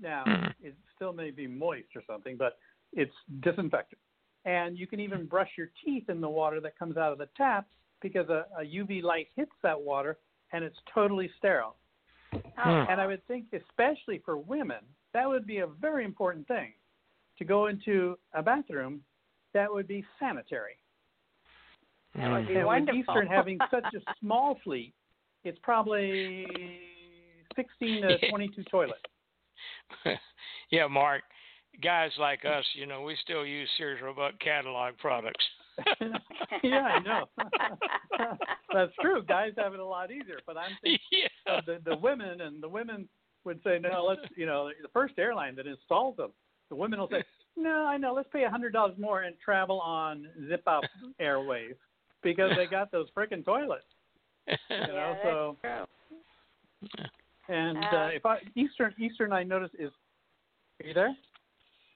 Now, it still may be moist or something, but it's disinfected. And you can even brush your teeth in the water that comes out of the tap because a, a UV light hits that water and it's totally sterile. Hmm. And I would think, especially for women, that would be a very important thing to go into a bathroom that would be sanitary. Hmm. That would be and with wonderful. Eastern having such a small fleet, it's probably 16 to 22 toilets. yeah, Mark. Guys like us, you know, we still use Sears Roebuck catalog products. yeah, I know. That's true. Guys have it a lot easier, but I'm thinking of the the women, and the women would say, no, let's, you know, the first airline that installs them, the women will say, no, I know, let's pay a hundred dollars more and travel on Zip Up Airways because they got those frickin' toilets. You know, yeah, that's so true. and Uh, uh, if I Eastern Eastern I notice is, are you there?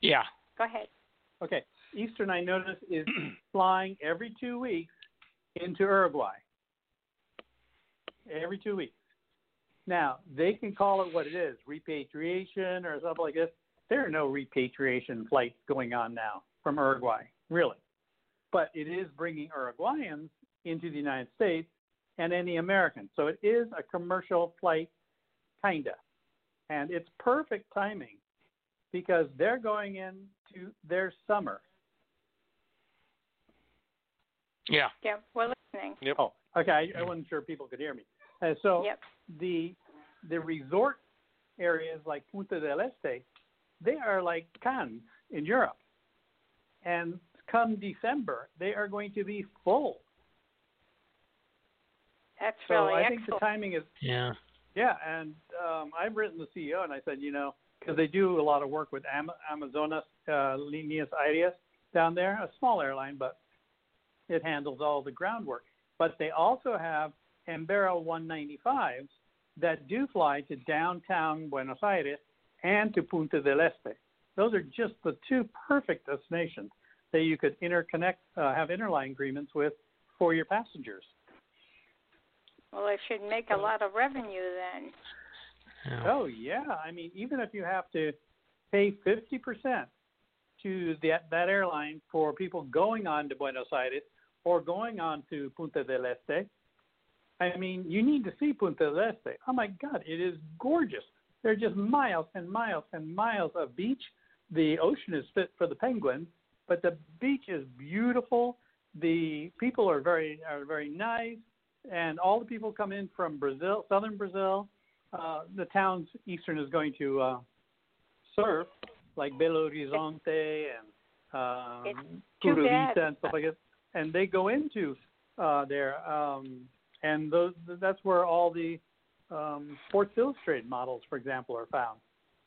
Yeah. Go ahead. Okay. Eastern, I notice, is flying every two weeks into Uruguay. Every two weeks. Now, they can call it what it is repatriation or something like this. There are no repatriation flights going on now from Uruguay, really. But it is bringing Uruguayans into the United States and any Americans. So it is a commercial flight, kind of. And it's perfect timing because they're going into their summer. Yeah. Yeah, we're listening. Yep. Oh, okay. I, I wasn't sure people could hear me. Uh, so Yep. the the resort areas like Punta del Este, they are like Cannes in Europe, and come December they are going to be full. That's So really I excellent. think the timing is Yeah. yeah, and um, I've written the CEO and I said, you know, because they do a lot of work with Am- Amaszonas uh, Líneas Aéreas down there, a small airline, but it handles all the groundwork. But they also have Embraer 195s that do fly to downtown Buenos Aires and to Punta del Este. Those are just the two perfect destinations that you could interconnect, uh, have interline agreements with for your passengers. Well, they should make a lot of revenue then. Oh yeah, I mean even if you have to pay fifty percent to that that airline for people going on to Buenos Aires or going on to Punta del Este, I mean you need to see Punta del Este. Oh my God, it is gorgeous. There are just miles and miles and miles of beach. The ocean is fit for the penguins, but the beach is beautiful. The people are very are very nice, and all the people come in from Brazil, southern Brazil, uh, the towns Eastern is going to uh, serve, like Belo Horizonte and um, too Pura bad. And stuff like that, and they go into uh, there, um, and those that's where all the um, Sports Illustrated models, for example, are found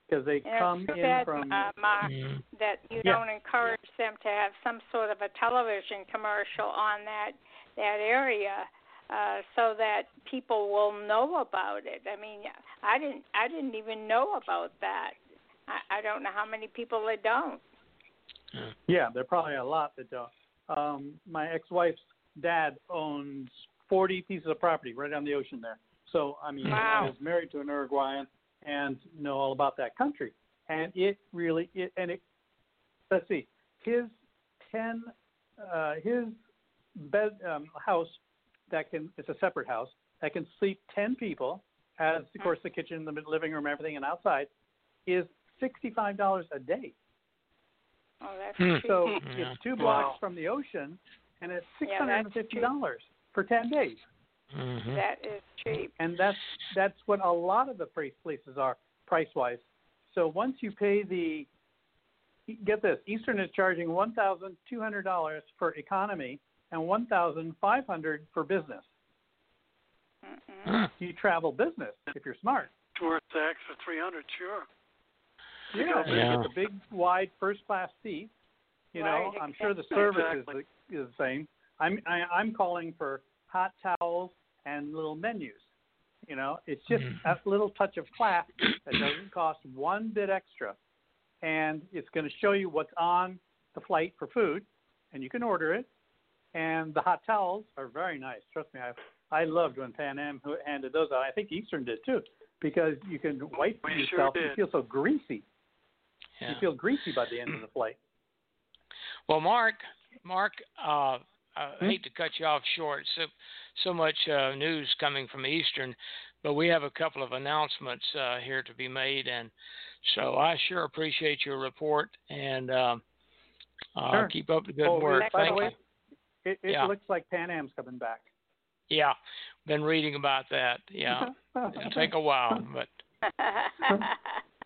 because they And come too in bad, from. uh, Mark, Mm-hmm. that you Yeah. don't encourage them to have some sort of a television commercial on that that area, uh, so that people will know about it. I mean, I didn't I didn't even know about that. I, I don't know how many people that don't. Yeah, there are probably a lot that don't. Um, my ex-wife's dad owns 40 pieces of property right on the ocean there. So I mean, Wow. I was married to an Uruguayan and know all about that country. And it really, it and it. Let's see, his 10, uh, his bed um, house that can it's a separate house that can sleep 10 people, has of course the kitchen, the living room, everything, and outside, is $65 a day. Oh, that's Hmm. cheap. So Yeah. it's two blocks Wow. from the ocean, and it's six Yeah, hundred that's and fifty dollars for ten days. Mm-hmm. That is cheap. And that's that's what a lot of the price places are price wise. So once you pay the get this, Eastern is charging one thousand two hundred dollars for economy, and 1,500 for business. You travel business if you're smart. It's worth the extra 300, sure. Yeah, go you Yeah. get the big, wide first class seat. You know, Right, I'm sure the service Exactly. is the, is the same. I'm I, I'm calling for hot towels and little menus. You know, it's just Mhm. that little touch of class that doesn't cost one bit extra, and it's going to show you what's on the flight for food, and you can order it. And the hot towels are very nice. Trust me, I I loved when Pan Am handed those out. I think Eastern did too, because you can wipe We yourself. did. you feel so greasy. Yeah. You feel greasy by the end of the flight. Well, Mark, Mark, uh, I Hmm? hate to cut you off short. So, so much uh, news coming from Eastern, but we have a couple of announcements uh, here to be made, and so I sure appreciate your report and um, uh, Sure. keep up the good Oh, work. by the Thank way, you. It, it Yeah. looks like Pan Am's coming back. Yeah, been reading about that. Yeah, it'll take a while, but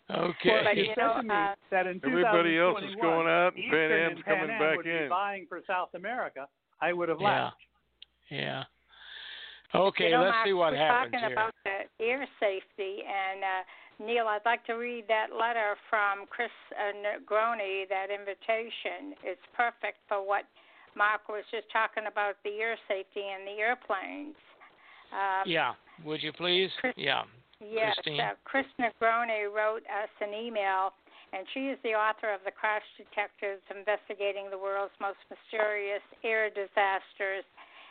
okay. Well, But, you you know, uh, that in Everybody else is going out, and Eastern Pan Am's and Pan coming Am back would be in. vying for South America. I would have Yeah. laughed. Yeah. Okay, you know, let's Mark, see what happens. we're happens talking here. about the air safety, and uh, Neil, I'd like to read that letter from Chris uh, Negroni, that invitation. It's perfect for what Mark was just talking about the air safety and the airplanes. Um, yeah, would you please? Yeah. Yes, Christine. uh, Chris Negroni wrote us an email, and she is the author of The Crash Detectives Investigating the World's Most Mysterious Air Disasters,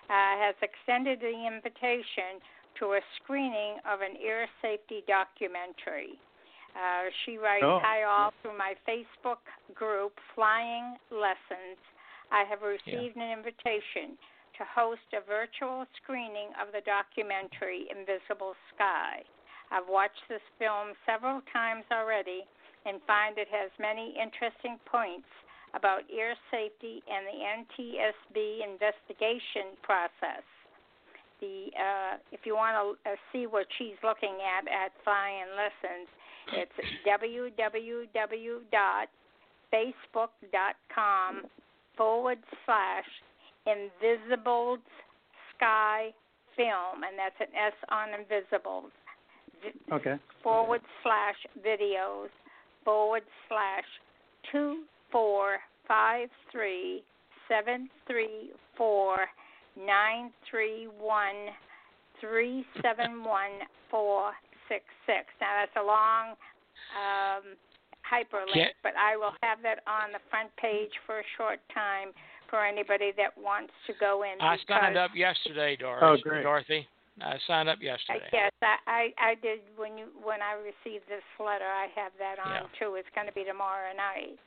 uh, has extended the invitation to a screening of an air safety documentary. Uh, she writes, Oh. Hi all, through my Facebook group, Flying Lessons, I have received an invitation to host a virtual screening of the documentary Invisible Sky. I've watched this film several times already and find it has many interesting points about air safety and the NTSB investigation process. The uh, if you want to uh, see what she's looking at at Flying Lessons, it's www.facebook.com forward slash Invisibles Sky Film, and that's an S on Invisibles. Vi- Okay. forward slash videos forward slash two four five three seven three four nine three one three seven one four six six. Now that's a long um, hyperlink, Can't- but I will have that on the front page for a short time for anybody that wants to go in. I signed because- up yesterday, Doris. Oh, great. Dorothy. I signed up yesterday. Yes, I, I I did when you when I received this letter. I have that on Yeah. too. It's going to be tomorrow night.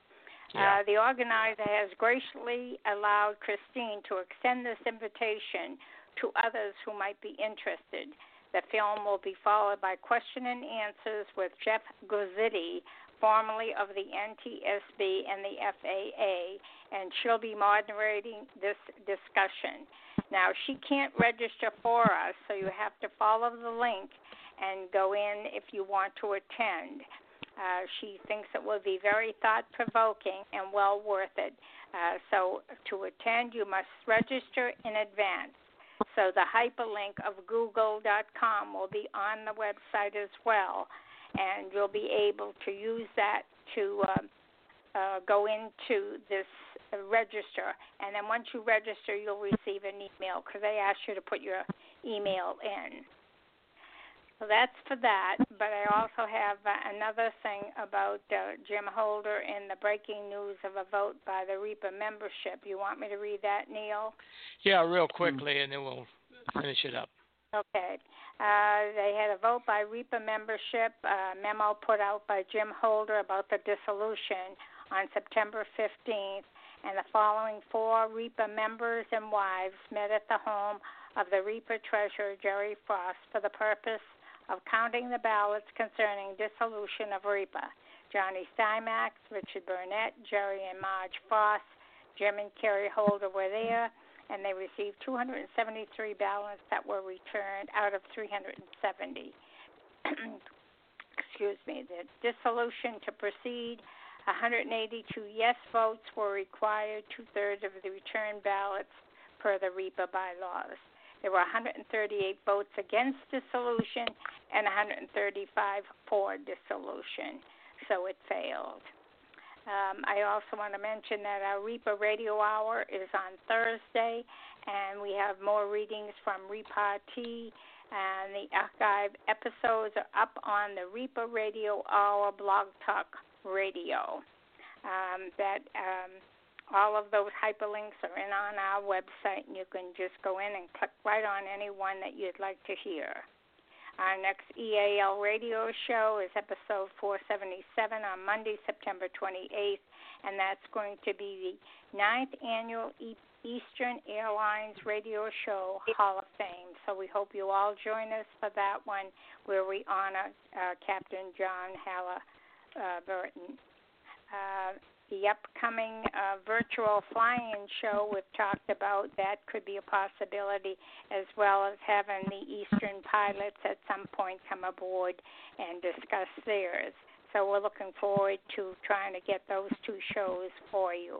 Yeah. Uh, the organizer has graciously allowed Christine to extend this invitation to others who might be interested. The film will be followed by question and answers with Jeff Guzzetti, formerly of the NTSB and the FAA, and she'll be moderating this discussion. Now, she can't register for us, so you have to follow the link and go in if you want to attend. Uh, she thinks it will be very thought provoking and well worth it. Uh, so, to attend, you must register in advance. So, the hyperlink of google.com will be on the website as well, and you'll be able to use that to uh, uh, go into this uh, register. And then once you register, you'll receive an email because they ask you to put your email in. So that's for that. But I also have uh, another thing about uh, Jim Holder and the breaking news of a vote by the REPA membership. You want me to read that, Neil? Yeah, real quickly, and then we'll finish it up. Okay. Uh, they had a vote by REPA membership, a memo put out by Jim Holder about the dissolution on September 15th, and the following four REPA members and wives met at the home of the REPA treasurer, Jerry Frost, for the purpose of counting the ballots concerning dissolution of REPA. Johnny Stymax, Richard Burnett, Jerry and Marge Frost, Jim and Kerry Holder were there, and they received 273 ballots that were returned out of 370. Excuse me. The dissolution to proceed, 182 yes votes were required. Two thirds of the returned ballots per the REPA bylaws. There were 138 votes against dissolution and 135 for dissolution, so it failed. Um, I also want to mention that our REPA radio hour is on Thursday, and we have more readings from Repartee, and the archive episodes are up on the REPA Radio Hour Blog Talk Radio. Um, that um, all of those hyperlinks are in on our website, and you can just go in and click right on any one that you'd like to hear. Our next EAL radio show is episode 477 on Monday, September 28th, and that's going to be the ninth annual Eastern Airlines Radio Show Hall of Fame. So we hope you all join us for that one, where we honor uh, Captain John Halla uh. Uh, the upcoming uh, virtual flying show we've talked about that could be a possibility as well as having the eastern pilots at some point come aboard and discuss theirs so we're looking forward to trying to get those two shows for you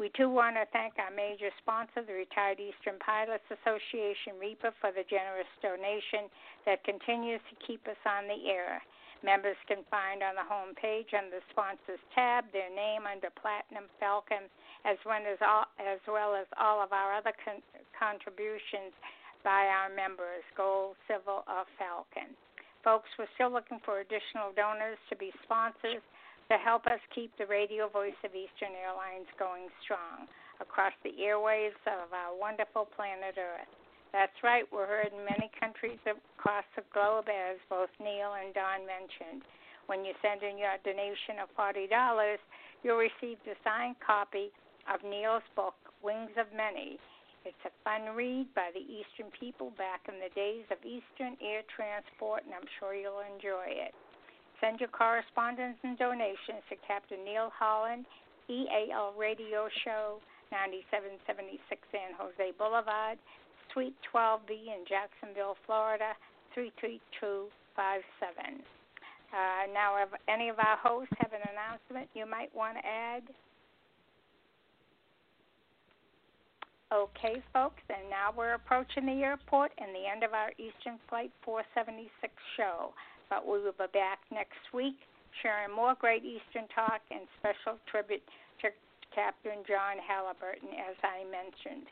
we too want to thank our major sponsor, the Retired Eastern Pilots Association, REPA, for the generous donation that continues to keep us on the air. Members can find on the home page under the sponsors tab their name under Platinum Falcon, as well as all, as well as all of our other con- contributions by our members, Gold, Silver, or Falcon. Folks, we're still looking for additional donors to be sponsors to help us keep the radio voice of Eastern Airlines going strong across the airwaves of our wonderful planet Earth. That's right, we're heard in many countries across the globe, as both Neil and Don mentioned. When you send in your donation of $40, you'll receive the signed copy of Neil's book, Wings of Many. It's a fun read by the Eastern people back in the days of Eastern air transport, and I'm sure you'll enjoy it. Send your correspondence and donations to Captain Neil Holland, EAL Radio Show, 9776 San Jose Boulevard, Suite 12B in Jacksonville, Florida, 33257. Uh, now, if any of our hosts have an announcement you might want to add? Okay, folks, and now we're approaching the airport and the end of our Eastern Flight 476 show. But we will be back next week sharing more great Eastern talk and special tribute to Captain John Halliburton, as I mentioned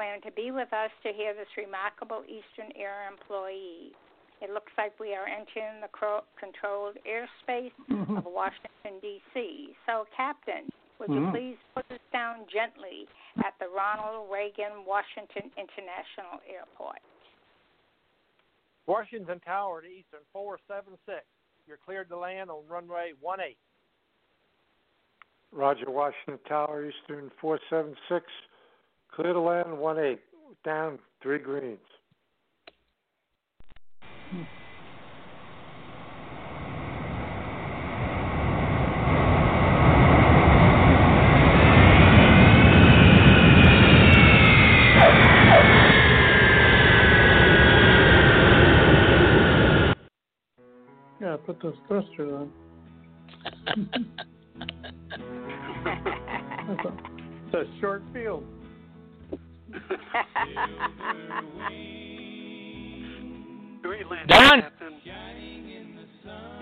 plan to be with us to hear this remarkable Eastern Air employee. It looks like we are entering the controlled airspace mm-hmm. of Washington, D.C. So, Captain, would mm-hmm. you please put us down gently at the Ronald Reagan Washington International Airport? Washington Tower to Eastern 476. You're cleared to land on runway 18. Roger, Washington Tower, Eastern 476. Clear to land, one eight. Down, three greens. Yeah, put those thrusters on. it's a short field. Great landing, Don? Captain.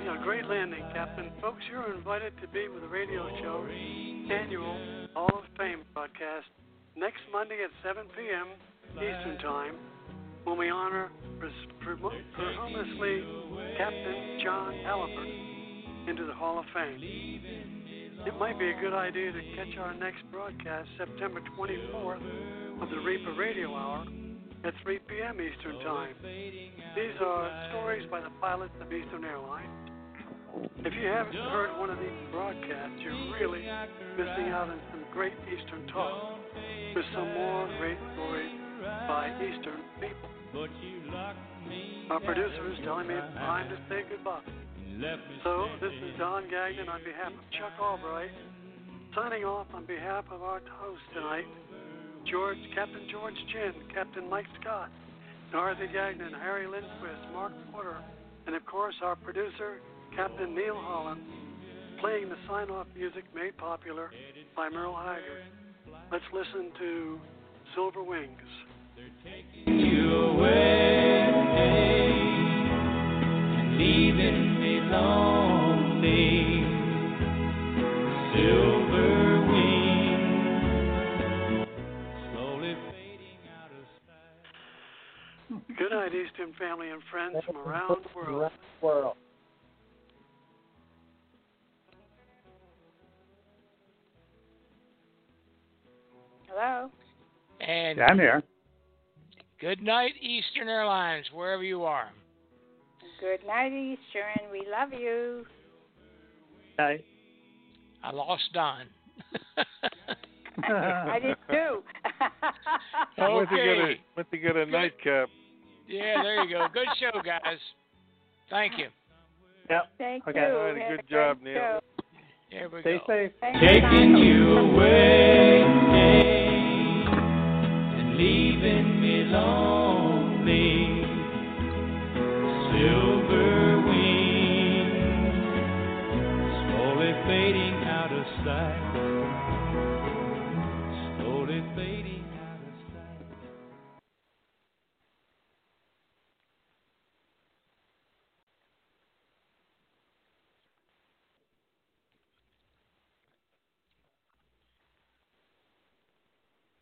Yeah, great landing, Captain. Folks, you're invited to be with the radio show annual Hall of Fame broadcast next Monday at 7 p.m. Eastern Time when we honor posthumously Captain John Halliburton into the Hall of Fame. It might be a good idea to catch our next broadcast September 24th of the REPA Radio Hour at 3 p.m. Eastern Time. These are stories by the pilots of Eastern Airlines. If you haven't heard one of these broadcasts, you're really missing out on some great Eastern talk with some more great stories by Eastern people. Our producer is telling me it's time to say goodbye. So, this is Don Gagnon on behalf of Chuck Albright, signing off on behalf of our host tonight, George, Captain George Chin, Captain Mike Scott, Dorothy Gagnon, Harry Lindquist, Mark Porter, and of course our producer, Captain Neil Holland, playing the sign off music made popular by Merle Haggard. Let's listen to Silver Wings. you away leaving me lonely. Silver sight. Good night, Eastern family and friends from around the world. world. Hello. And Yeah, I'm here. good night, Eastern Airlines, wherever you are. Good night, Eastern. We love you. Hi. I lost Don. I did too. Went to get a Okay. went to get a nightcap. Yeah, there you go. Good show, guys. Thank you. Yep. Thank Okay. you. All right, Have good a job, great Neil. show. There we Stay go. safe. Thanks, Taking you away and leaving me lonely. Silver wings slowly fading out of sight.